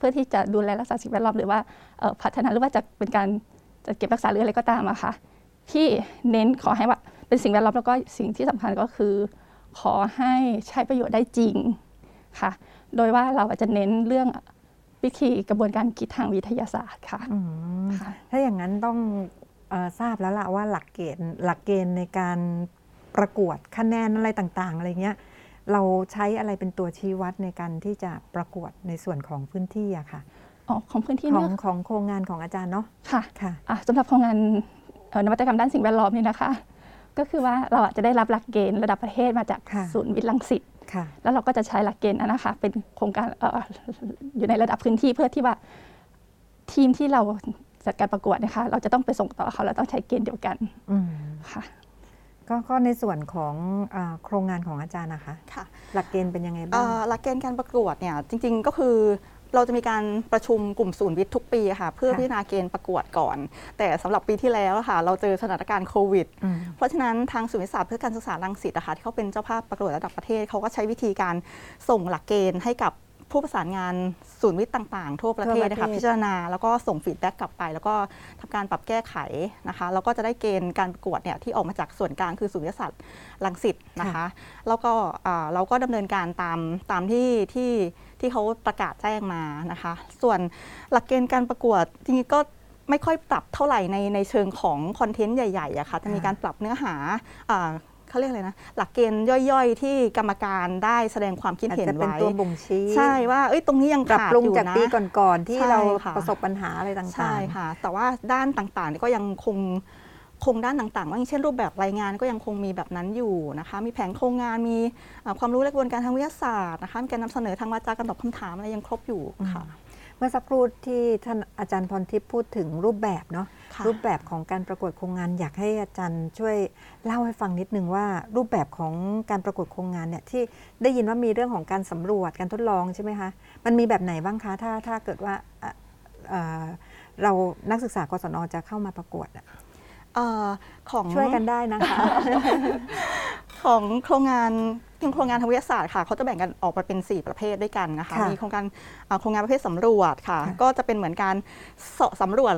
เพื่อที่จะดูแลรักษาสิ่งแวดล้อมหรือว่าเอ่อพัฒนาหรือว่าจะเป็นการจัดเก็บรักษาหรืออะไรก็ตามอะค่ะที่เน้นขอให้ว่าเป็นสิ่งแวดล้อมแล้วก็สิ่งที่สำคัญก็คือ ขอให้ใช้ประโยชน์ได้จริงค่ะ โดยว่าเราอาจจะเน้นเรื่องวิธีกระบวนการคิดทางวิทยาศาสตร์ค่ะอืมค่ะถ้าอย่างนั้นต้องเออทราบแล้วล่ะว่าหลักเกณฑ์หลักเกณฑ์ในการประกวดคะแนนอะไรต่าง ๆ อะไรเงี้ย เราใช้อะไรเป็นตัวชี้วัดในการที่จะประกวดในส่วนของพื้นที่อะค่ะอ๋อของพื้นที่ขอเนื้งอของโครงงานของอาจารย์เนาะค่ะค่ะอะสำหรับโครงงานเอ่อนวัตกรรมด้านสิ่งแวดล้อมนี่นะคะ ก็คือว่าเราอาจจะได้รับหลักเกณฑ์ระดับประเทศมาจากค่ะศูนย์วิทย์ลังสิตค่ะแล้วเราก็จะใช้หลักเกณฑ์นั้นนะคะ เป็นโครงการเอออยู่ในระดับพื้นที่เพื่อที่ว่าทีมที่เราจัดการประกวดนะคะ เราจะต้องไปส่งต่อเขาเราต้องใช้เกณฑ์เดียวกันอืมค่ะ ก็ก็ในส่วนของอาโครงงานของอาจารย์นะคะค่ะหลักเกณฑ์เป็นยังไงเอ่บ้างอหลักเกณฑ์การประกวดเนี่ยจริง ๆ ก็คือเราจะมีการประชุมกลุ่มศูนย์วิทย์ทุกปีค่ะ เพื่อค่ะพิจารณาเกณฑ์ประกวดก่อน แต่สำหรับปีที่แล้วอะค่ะ เราเจอสถานการณ์โควิดอืมเพราะฉะนั้นทางศูนย์วิทยาศาสตร์เพื่อการศึกษาลังสิตนะคะที่เขาเป็นเจ้าภาพประกวดระดับประเทศเขาก็ใช้วิธีการส่งหลักเกณฑ์ให้กับ ผู้ประสานงานศูนย์วิทย์ต่างๆ ทั่วประเทศนะคะทั่วประเทศพิจารณาแล้วก็ส่งฟีดแบ็กกลับไป แล้วก็ทำการปรับแก้ไขนะคะแล้วก็จะได้เกณฑ์การประกวดเนี่ยที่ออกมาจากส่วนกลางคือศูนย์วิทยาศาสตร์ลังสิตนะคะแล้วก็อ่าเราก็ดำเนินการตามตามที่ที่ที่เขาประกาศแจ้งมานะคะ ส่วนหลักเกณฑ์การประกวดจริงๆก็ไม่ค่อยปรับเท่าไหร่ในในเชิงของคอนเทนต์ใหญ่ๆอะค่ะจะมีการปรับเนื้อหาอ่า เขาเรียกอะไรนะ หลักเกณฑ์ย่อยๆ ที่กรรมการได้แสดงความคิดอาจเห็นจะเป็นไว้ตัวบ่งชี้ใช่ว่าเอ้ยตรงนี้ยังปรับขาดปรุงอยู่จากนะปีก่อนๆที่ใช่เราค่ะประสบปัญหาอะไรต่างๆใช่ค่ะ แต่ว่าด้านต่างๆเนี่ยก็ยังคงคงด้านต่างๆว่าอย่างเช่นรูปแบบรายงานก็ยังคงมีแบบนั้นอยู่นะคะ มีแผนโครงงานมีเอ่อความรู้และกระบวนการทางวิทยาศาสตร์นะคะมีการนำเสนอทางวาจาการตอบคำถามอะไรยังครบอยู่ค่ะ เมื่อสักครู่ที่ท่านอาจารย์พรทิพย์พูดถึงรูปแบบเนาะค่ะรูปแบบของการประกวดโครงงานอยากให้อาจารย์ช่วยเล่าให้ฟังนิดนึงว่า รูปแบบของการประกวดโครงงานเนี่ยที่ได้ยินว่ามีเรื่องของการสำรวจการทดลองใช่ไหมคะมันมีแบบไหนบ้างคะถ้าถ้าเกิดว่าอะเอ่อเรานักศึกษากศนจะเข้ามาประกวดอะเอ่อ ของช่วยกันได้นะคะ ของโครงงานทีมโครงงานทางวิทยาศาสตร์ค่ะเขาจะแบ่งกันออกมาเป็น 4 ประเภทด้วยกันนะคะค่ะมีโครงการอ่าโครงงานประเภทสำรวจค่ะค่ะก็จะเป็นเหมือนการสสำรวจ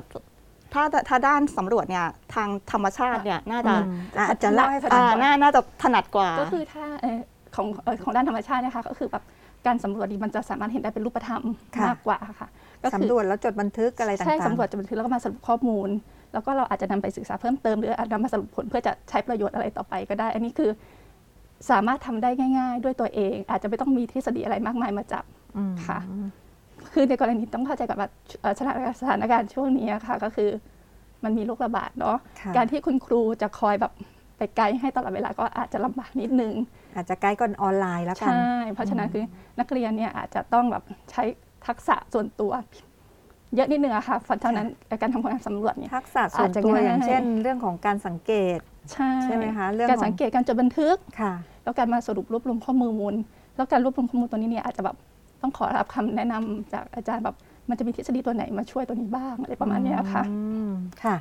ถ้าถ้าด้านสำรวจเนี่ยทางธรรมชาติเนี่ยน่าจะอืมอะอาจารย์เล่าให้ฟังอ่าน่าน่าจะถนัดกว่า ก็คือถ้าเอ่อของเอ่อของด้านธรรมชาติเนะคะก็คือแบบการสำรวจนี่มันจะสามารถเห็นได้เป็นรูปธรรมค่ะมากกว่าค่ะก็คือสำรวจแล้วจดบันทึกอะไรต่างๆใช่สำรวจจะบันทึกแล้วก็มาสรุปข้อมูล แล้วก็เราอาจจะนำไปศึกษาเพิ่มเติมหรืออาจนำมาสรุปผลเพื่อจะใช้ประโยชน์อะไรต่อไปก็ได้ อันนี้คือสามารถทำได้ง่าย ๆ ด้วยตัวเอง อาจจะไม่ต้องมีทฤษฎีอะไรมากมายมาจับอืมค่ะ คือในกรณีต้องเข้าใจก่อนว่าเอ่อสถานการณ์สถานการณ์ช่วงนี้อะค่ะ ก็คือมันมีโรคระบาดเนาะค่ะการที่คุณครูจะคอยแบบไปไกด์ให้ตลอดเวลาก็อาจจะลำบากนิดนึง อาจจะไกด์ก่อนออนไลน์แล้วกันใช่เพราะฉะนั้นคือนักเรียนเนี่ยอาจจะต้องแบบใช้ทักษะส่วนตัว เยอะนิดนึงอะค่ะเพราะฉะนั้นการทำงานสำรวจเนี่ยทักษะส่วนอาจจะตัวง่ายอย่างเช่น เรื่องของการสังเกตใช่ใช่ไหมคะเรื่องการของสังเกตการจดบันทึกค่ะแล้วการมาสรุปรวบรวมข้อมูล แล้วการรวบรวมข้อมูลตัวนี้เนี่ยอาจจะแบบต้องขอรับคำแนะนำจากอาจารย์แบบมันจะมีทฤษฎีตัวไหนมาช่วยตัวนี้บ้างอะไรประมาณเนี้ยค่ะอืมค่ะ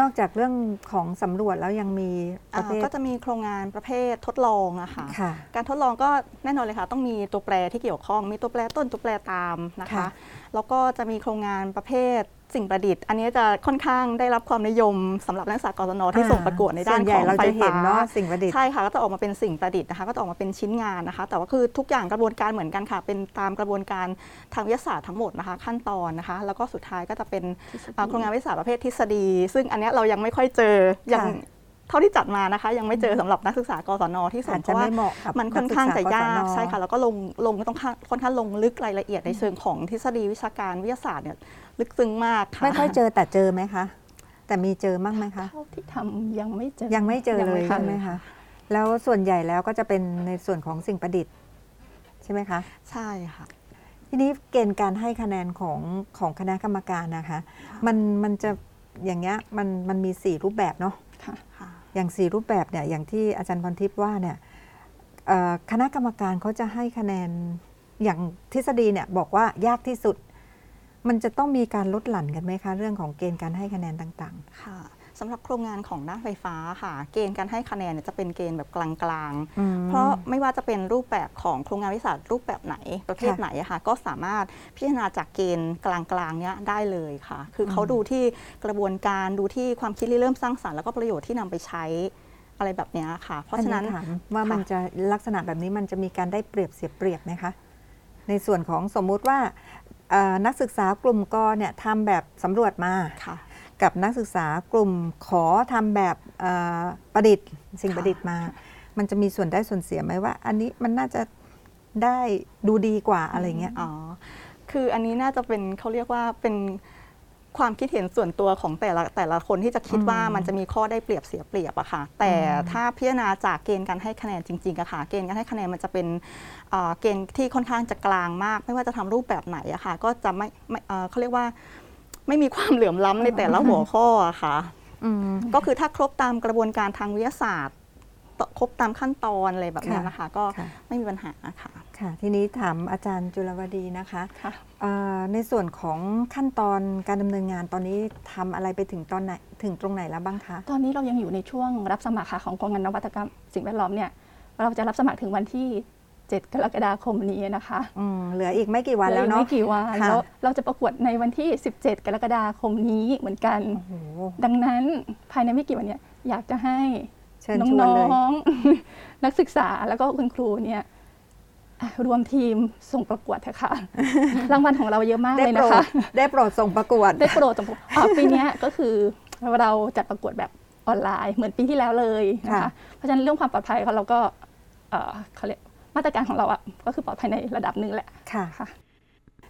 นอกจากเรื่องของสำรวจแล้วยังมีปอ่าระเภทก็จะมีโครงงานประเภททดลองอะค่ะค่ะการทดลองก็แน่นอนเลยค่ะ ต้องมีตัวแปรที่เกี่ยวข้อง มีตัวแปรต้นตัวแปรตามนะคะค่ะ แล้วก็จะมีโครงงานประเภทสิ่งประดิษฐ์ อันนี้จะค่อนข้างได้รับความนิยมสำหรับนักศึกษากศนที่ส่งประกวดในด้านของไฟฟ้าเนาะสิ่งประดิษฐ์ใช่ค่ะก็จะออกมาเป็นสิ่งประดิษฐ์นะคะ ก็จะออกมาเป็นชิ้นงานนะคะ แต่ว่าคือทุกอย่างกระบวนการเหมือนกันค่ะ เป็นตามกระบวนการทางวิทยาศาสตร์ทั้งหมดนะคะ ขั้นตอนนะคะ แล้วก็สุดท้ายก็จะเป็นโครงงานวิทยาศาสตร์ประเภททฤษฎี ซึ่งอันนี้เรายังไม่ค่อยเจออย่าง เท่าที่จัดมานะคะ ยังไม่เจอสำหรับนักศึกษากศนที่ส่อางจเพจะราะว่าไม่เหมาะกับมันค่อนข้างจะยากนัศึษใช่ค่ะแล้วก็ลงลงต้องค่อนค่อนข้างลงลึกรายละเอียดในเชิงของทฤษฎีวิชาการวิทยาศาสตร์เนี่ยลึกซึ้งมากค่ะไม่ค่อยเจอแต่เจอไหมคะแต่มีเจอบ้างไหมคะเท่าที่ทำยังไม่เจอยังไม่เจอเลยงใช่ไหมคะแล้วส่วนใหญ่แล้วก็จะเป็นในส่วนของสิ่งประดิษฐ์ใช่ไหมคะใช่ค่ะทีนี้เกณฑ์การให้คะแนนของของคณะกรรมการนะคะ มันมันจะอย่างเงี้ยมันมันมีสี่รูปแบบเนาะค่ะค่ะ อย่างสี่รูปแบบเนี่ยอย่างที่อาจารย์พรทิพย์ว่าเนี่ยคณะกรรมการเขาจะให้คะแนนอย่างทฤษฎีเนี่ยบอกว่ายากที่สุด มันจะต้องมีการลดหลั่นกันไหมคะ เรื่องของเกณฑ์การให้คะแนนต่างค่ะ สำหรับโครงงานของด้านไฟฟ้าค่ะ เกณฑ์การให้คะแนนเนี่ยจะเป็นเกณฑ์แบบกลางๆอืมๆเพราะไม่ว่าจะเป็นรูปแบบของโครงงานวิทยาศาสตร์รูปแบบไหนประเภทค่ะไหนอะค่ะ ก็สามารถพิจารณาจากเกณฑ์กลางๆเนี้ยได้เลยค่ะ คือเขาอืมดูที่กระบวนการดูที่ความคิดริเริ่มสร้างสรรค์แล้วก็ประโยชน์ที่นำไปใช้อะไรแบบเนี้ยค่ะ เพราะฉะนั้นอัถามว่ามันจะลักษณะแบบนี้มันจะมีการได้เปรียบเสียเปรียบไหมคะ ในส่วนของสมมุติว่าเอ่อนักศึกษากลุ่มกเนี่ยทำแบบสำรวจมาค่ะ กับนักศึกษากลุ่มขอทำแบบเอ่อประดิษฐ์ สิ่งค่ะประดิษฐ์มา มันจะมีส่วนได้ส่วนเสียไหมว่า อันนี้มันน่าจะได้ดูดีกว่าอะไรเงี้ยอ๋อคืออันนี้น่าจะเป็นเขาเรียกว่าเป็นความคิดเห็นส่วนตัวของแต่ละแต่ละคนที่จะคิดอืมว่ามันจะมีข้อได้เปรียบเสียเปรียบอะค่ะ แต่ถ้าพิจารณาจากเกณฑ์การให้คะแนนจริงๆอะค่ะ เกณฑ์การให้คะแนนมันจะเป็นเอ่อเกณฑ์ที่ค่อนข้างจะกลางมาก ไม่ว่าจะทำรูปแบบไหนอะค่ะ ก็จะไม่ไม่เอ่อเขาเรียกว่า ไม่มีความเหลื่อมล้ำในแต่ละหัวข้ออะค่ะอืมก็คือถ้าครบตามกระบวนการทางวิทยาศาสตร์ตครบตามขั้นตอนอะไรแบบนี้นะคะ ก็ค่ะไม่มีปัญหาค่ะค่ะ ทีนี้ถามอาจารย์จุลวดีนะคะค่ะเอ่อในส่วนของขั้นตอนการดำเนินงานตอนนี้ทำอะไรไปถึงตอนไหนถึงตรงไหนแล้วบ้างคะ ตอนนี้เรายังอยู่ในช่วงรับสมัครค่ะของกองงานนวัตกรรมสิ่งแวดล้อมเนี่ยเราจะรับสมัครถึงวันที่ 7 กรกฎาคมนี้นะคะอืมเหลืออีกไม่กี่วันแล้วหออีกเนาะไม่กี่วันค่ะแล้วเราจะประกวดในวันที่ 17 กรกฎาคมนี้เหมือนกันโอ้โหดังนั้นภายในไม่กี่วันเนี่ยอยากจะให้เชิญชวนน้เลยองๆนักศึกษาแล้วก็คุณครูเนี่ยอะรวมทีมส่งประกวดเถอะค่ะ รางวัลของเราเยอะมากได้เลยโปรนะดคะ ได้โปรดส่งประกวด ได้โปรดส่งประกวดอะปีเนี้ยก็คือเราจัดประกวดแบบออนไลน์เหมือนปีที่แล้วเลยนะคะค่ะเพราะฉะนั้นเรื่องความปลอดภัยของเราก็เอ่อเขาเรียก มาตรการของเราอะก็คือปลอดภัยในระดับหนึ่งแหละค่ะค่ะ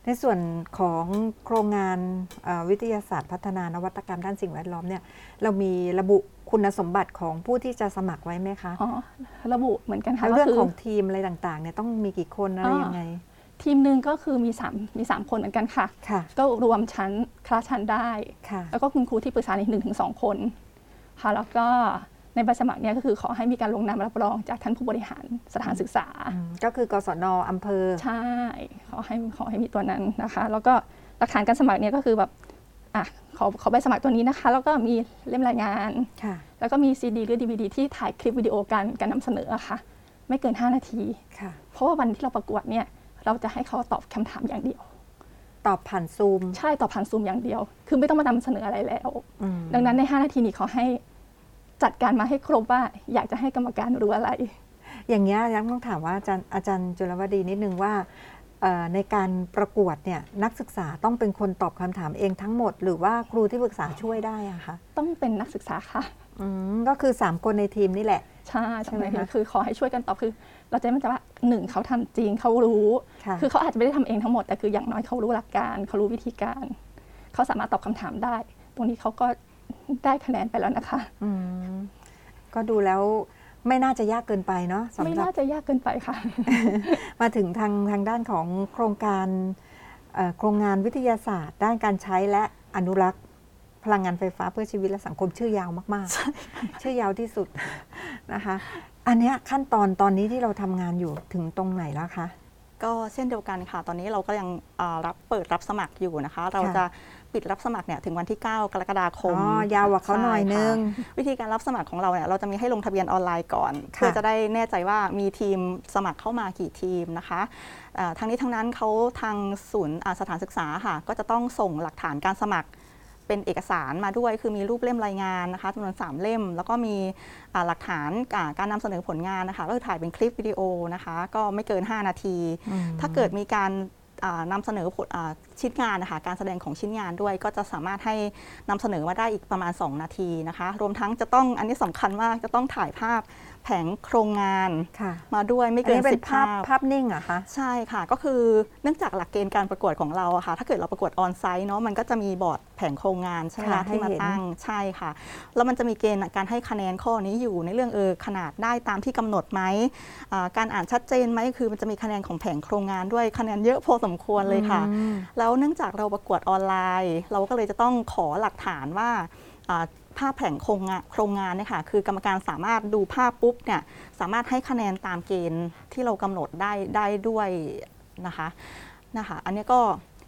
ในส่วนของโครงงานเอ่อวิทยาศาสตร์พัฒนานวัตกรรมด้านสิ่งแวดล้อมเนี่ยเรามีระบุคุณสมบัติของผู้ที่จะสมัครไว้ไหมคะอ๋อระบุเหมือนกันค่ะแล้วเรื่องก็คืของทีมอะไรต่างๆเนี่ยต้องมีกี่คนอะไรอ่ายัยังไงทีมหนึ่งก็คือมีสามมีสามคนเหมือนกันค่ะค่ะ ก็รวมชั้นคลาสชั้นได้ค่ะแล้วก็คุณครูที่ปรึกษาอีกหนึ่งถึงสองคน ค่ะ แล้วก็ ในใบสมัครเนี่ยก็คือขอให้มีการลงนามรับรองจากท่านผู้บริหารสถานศึกษาอืมก็คือกศนอำเภอ ใช่ ขอให้ขอให้มีตัวนั้นนะคะ แล้วก็หลักฐานการสมัครเนี่ยก็คือแบบอะขอขอใบสมัครตัวนี้นะคะ แล้วก็มีเล่มรายงานค่ะแล้วก็มีซีดีหรือ DVD ที่ถ่ายคลิปวิดีโอการการนำเสนออะค่ะ ไม่เกิน 5 นาทีค่ะเพราะว่าวันที่เราประกวดเนี่ยเราจะให้เขาตอบคำถามอย่างเดียวตอบผ่านซูม ใช่ตอบผ่านซูมอย่างเดียว คือไม่ต้องมานำเสนออะไรแล้วอืมดังนั้นใน 5 นาทีนี้ขอให้ จัดการมาให้ครบว่าอยากจะให้กรรมการรู้อะไร อย่างเงี้ยยังต้องถามว่าอาจารย์อาจารย์จุลวดีนิดนึงว่าเอ่อในการประกวดเนี่ยนักศึกษาต้องเป็นคนตอบคำถามเองทั้งหมด หรือว่าครูที่ปรึกษาช่วยได้อะคะต้องเป็นนักศึกษาค่ะอืมก็คือ 3 คนในทีมนี่แหละ ใช่ใช่ใช่ไหไหมมคะคะคือขอให้ช่วยกันตอบคือ เราจะไม่จะว่าหนึ่งเขาทำจริงเขารู้ค่ะคือเขาอาจจะไม่ได้ทำเองทั้งหมดแต่คืออย่างน้อยเขารู้หลักการเขารู้วิธีการ เขาสามารถตอบคำถามได้ ตรงนี้เขาก็ ได้คะแนนไปแล้วนะคะอืมก็ดูแล้วไม่น่าจะยากเกินไปเนาะสำไม่หรับน่าจะยากเกินไปค่ะ มาถึงทางทางด้านของโครงการเอ่อโครงงานวิทยาศาสตร์ ด้านการใช้และอนุรักษ์พลังงานไฟฟ้าเพื่อชีวิตและสังคมชื่อยาวมากๆ ชื่อยาวที่สุดนะคะ อันเนี้ยขั้นตอนตอนนี้ที่เราทำงานอยู่ถึงตรงไหนแล้วคะก็เช่นเดียวกันค่ะ ตอนนี้เราก็ยังอ่ารับเปิดรับสมัครอยู่นะคะ เราจะ ปิดรับสมัครเนี่ยถึงวันที่ 9 กรกฎาคมอ๋อยาวกว่าเขาหน่อยนึงใช่ค่ะวิธีการรับสมัครของเราเนี่ยเราจะมีให้ลงทะเบียนออนไลน์ก่อนค่ะเพื่อจะได้แน่ใจว่ามีทีมสมัครเข้ามากี่ทีมนะคะอ่าทั้งนี้ทั้งนั้นเขาทางศูนย์อ่าสถานศึกษาค่ะ ก็จะต้องส่งหลักฐานการสมัครเป็นเอกสารมาด้วย คือมีรูปเล่มรายงานนะคะจำนวน 3 เล่ม แล้วก็มีอ่าหลักฐานอ่าการนำเสนอผลงานนะคะก็คือถ่ายเป็นคลิปวิดีโอนะคะ ก็ไม่เกิน 5 นาทีอืมถ้าเกิดมีการอ่า นำเสนอผลชิ้นงานนะคะการแสดงของชิ้นงานด้วย ก็จะสามารถให้นำเสนอมาได้อีกประมาณ 2 นาทีนะคะ รวมทั้งจะต้องอันนี้สำคัญมากจะต้องถ่ายภาพ แผงโครงงานค่ะมาด้วยไม่อันเกินนี้เป็สินบภาพภาพภาพนิ่งเหรอคะใช่ค่ะ ก็คือเนื่องจากหลักเกณฑ์การประกวดของเราอะค่ะ ถ้าเกิดเราประกวดออนไซต์เนาะมันก็จะมีบอร์ดแผงโครงงานใช่ไหมค่ะคะที่มาให้เห็นตั้งใช่ค่ะ แล้วมันจะมีเกณฑ์การให้คะแนนข้อนี้อยู่ในเรื่องเออขนาดได้ตามที่กำหนดไหมอ่าการอ่านชัดเจนไหมคือมันจะมีคะแนนของแผงโครงงานด้วยคะแนนเยอะพอสมควรเลยค่ะอืมแล้วเนื่องจากเราประกวดออนไลน์ เราก็เลยจะต้องขอหลักฐานว่าอ่า ภาพแผงโครงงานโครงงานเนี่ยค่ะคือกรรมการสามารถดูภาพปุ๊บเนี่ยสามารถให้คะแนนตามเกณฑ์ที่เรากำหนดได้ได้ด้วยนะคะนะคะอันเนี้ยก็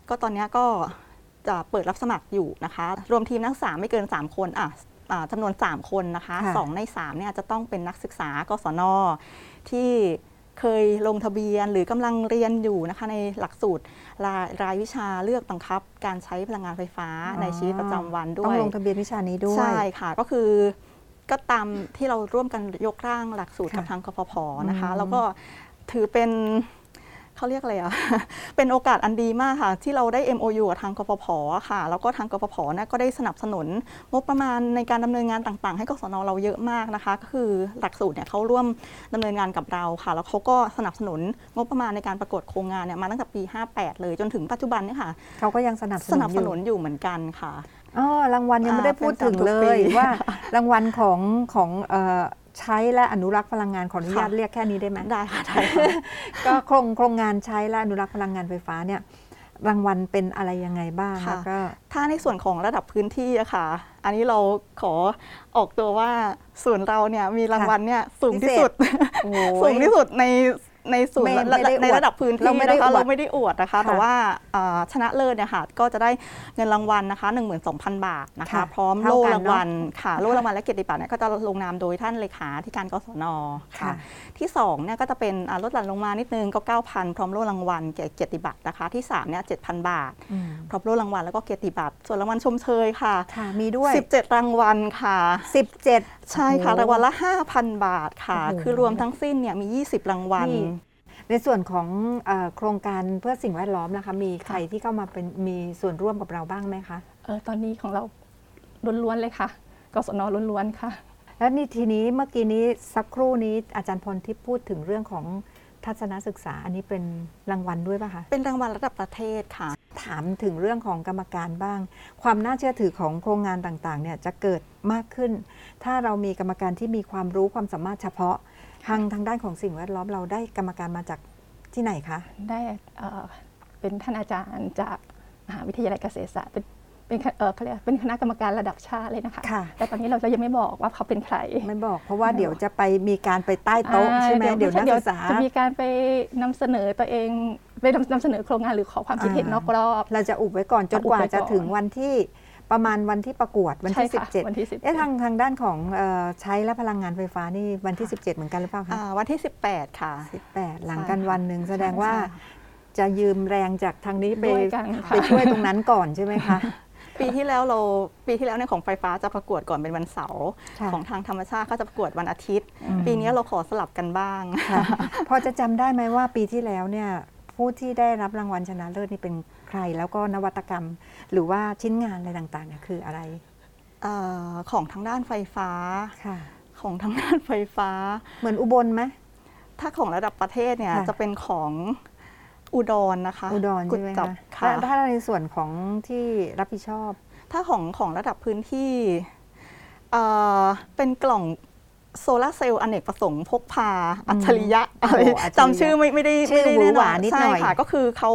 ก็ตอนเนี้ยก็จะเปิดรับสมัครอยู่นะคะ รวมทีมนักศึกษาไม่เกิน 3 คนอะอ่าจำนวน 3 คนนะคะค่ะสองใน3เนี่ยจะต้องเป็นนักศึกษากศนที่ เคยลงทะเบียนหรือกำลังเรียนอยู่นะคะในหลักสูตรรายรายวิชาเลือกบังคับ การใช้พลังงานไฟฟ้าอ๋อในชีวิตประจำวันด้ต้อวงยลงทะเบียนวิชานี้ด้วยใช่ค่ะก็คือก็ตามที่เราร่วมกันยกร่างหลักสูตรค่ะกับทางกฟผนะคะอืมแล้วก็ถือเป็น เขาเรียกอะไรอะเป็นโอกาสอันดีมากค่ะ ที่เราได้ MOU กับทางกฟผค่ะ แล้วก็ทางกฟผเนี่ยก็ได้สนับสนุนงบประมาณในการดำเนินงานต่างๆ ให้กศนเราเยอะมากนะคะ ก็คือหลักสูตรเนี่ยเขาร่วมดำเนินงานกับเราค่ะ แล้วเขาก็สนับสนุนงบประมาณในการประกวดโครงงานเนี่ยมาตั้งแต่ปี 58 เลยจนถึงปัจจุบันเนี่ยค่ะเขาก็ยังสนับสสนุนนับอสยู่นุนอยู่เหมือนกันค่ะอ๋อรางวัลยังไม่ได้อ่าพูดถึงเป็นเลสามทุกปียว่ารางวัลของของเอ่อ ใช้และอนุรักษ์พลังงานขออนุญาตค่ะเรียกแค่นี้ได้ไหมได้ค่ะได้ค่ะก็โครงโครงงานใช้และอนุรักษ์พลังงานไฟฟ้าเนี่ยรางวัลเป็นอะไรยังไงบ้างค่ะแล้วก็ถ้าในส่วนของระดับพื้นที่อะค่ะ อันนี้เราขอออกตัวว่าส่วนเราเนี่ยมีรางวัลเนี่ยสูงที่สุดโอ้ยสูงที่สุดใน ในส่วนไม่ระไม่ได้อวดในระดับพื้นที่เราไม่ได้นะคะอวดเราไม่ได้อวดนะคะค่ะแต่ว่าอ่าชนะเลิศเนี่ยค่ะก็จะได้เงินรางวัลนะคะ12,000 บาทนะคะค่ะพร้อมเท่าโล่กันรางวัลค่ะเนอะโล่รางวัลและเกียรติบัตรเนี่ยก็จะลงนามโดยท่านเลขาธิการกศนค่ะค่ะที่2เนี่ยก็จะเป็นอ่าลดหลั่นลงมานิดนึงก็ 9,000 พร้อมโล่รางวัลเกียรติบัตรนะคะ ที่3เนี่ย7,000 บาทอืมพร้อมโล่รางวัลแล้วก็เกียรติบัตรส่วนรางวัลชมเชยค่ะค่ะมีด้วย 17 รางวัลค่ะ 17 ใช่ค่ะโอ้โหรางวัลละ 5,000 บาทค่ะโอ้โหคือรวมทั้งสิ้นเนี่ยมี 20 รางวัลนี่ ในส่วนของเออโครงการเพื่อสิ่งแวดล้อมนะคะมีใครที่เข้ามาเป็นมีส่วนร่วมกับเราบ้างไหมคะเออตอนนี้ของเราล้วนๆเลยค่ะกศนล้วนๆค่ะ แล้วนี่ทีนี้เมื่อกี้นี้สักครู่นี้อาจารย์พลที่พูดถึงเรื่องของทัศนศึกษาอันนี้เป็นรางวัลด้วยป่ะคะ เป็นรางวัลระดับประเทศค่ะ ถามถึงเรื่องของกรรมการบ้าง ความน่าเชื่อถือของโครงงานต่างๆเนี่ยจะเกิดมากขึ้น ถ้าเรามีกรรมการที่มีความรู้ความสามารถเฉพาะ ทางทางด้านของสิ่งแวดล้อมเราได้กรรมการมาจากที่ไหนคะ ได้เอ่อเป็นท่านอาจารย์จากมหาวิทยาลัยเกษตรศาสตร์เป็นเป็นเอ่อเขาเรียกเป็นคณะกรรมการระดับชาติเลยนะคะ ค่ะ แต่ตอนนี้เราจะยังไม่บอกว่าเขาเป็นใครไม่บอก เพราะว่าเดี๋ยวจะไปมีการไปใต้โต๊ะอ่าใช่ไหมเดี๋ยวนักศึกษา จะมีการไปนำเสนอตัวเองไปนำนำเสนอโครงงานหรือขอความคิดเห็นอ่าน นอกรอบ เราจะอุบไว้ก่อนจนกว่าอุบไว้ก่จะอนถึงวันที่ ประมาณวันที่ประกวดวันที่ใช่ค่ะวันที่17เอ๊ะทางทางด้านของเอ่อใช้และพลังงานไฟฟ้านี่วันที่ 17 เหมือนกันหรือเปล่าคะอ่าวันที่ 18 ค่ะ 18 หลังกันใช่ค่ะวันหนึ่งแสดงว่าใช่จะยืมแรงจากทางนี้ไปด้วยกันค่ะไปช่วยตรงนั้นก่อนใช่ไหมคะปีที่แล้วเราปีที่แล้วเนี่ยของไฟฟ้าจะประกวดก่อนเป็นวันเสาร์ค่ะของทางธรรมชาติก็จะประกวดวันอาทิตย์อืมปีนี้เราขอสลับกันบ้างค่ะพอจะจำได้ไหมว่าปีที่แล้วเนี่ยผู้ที่ได้รับรางวัลชนะเลิศนี่เป็น ใครแล้วก็นวัตกรรม หรือว่าชิ้นงานอะไรต่างๆเนี่ยคืออะไรเออของทางด้านไฟฟ้าค่ะของทางด้านไฟฟ้า เหมือนอุบลไหมถ้าของระดับประเทศเนี่ยค่ะจะเป็นของอุดรนะคะอุดรกุใช่ไหมจัคะค่ะถ้าถ้าในส่วนของที่รับผิดชอบ ถ้าของของระดับพื้นที่เอ่อเป็นกล่อง โซลาร์เซลล์อเนกประสงค์พกพา อัจฉริยะอะไรโอ้อัจฉริยะจำชื่อไม่ไม่ได้ชื่อไม่ได้หวือแน่หนวาอนนิดหน่อยใช่ค่ะ ก็คือเขา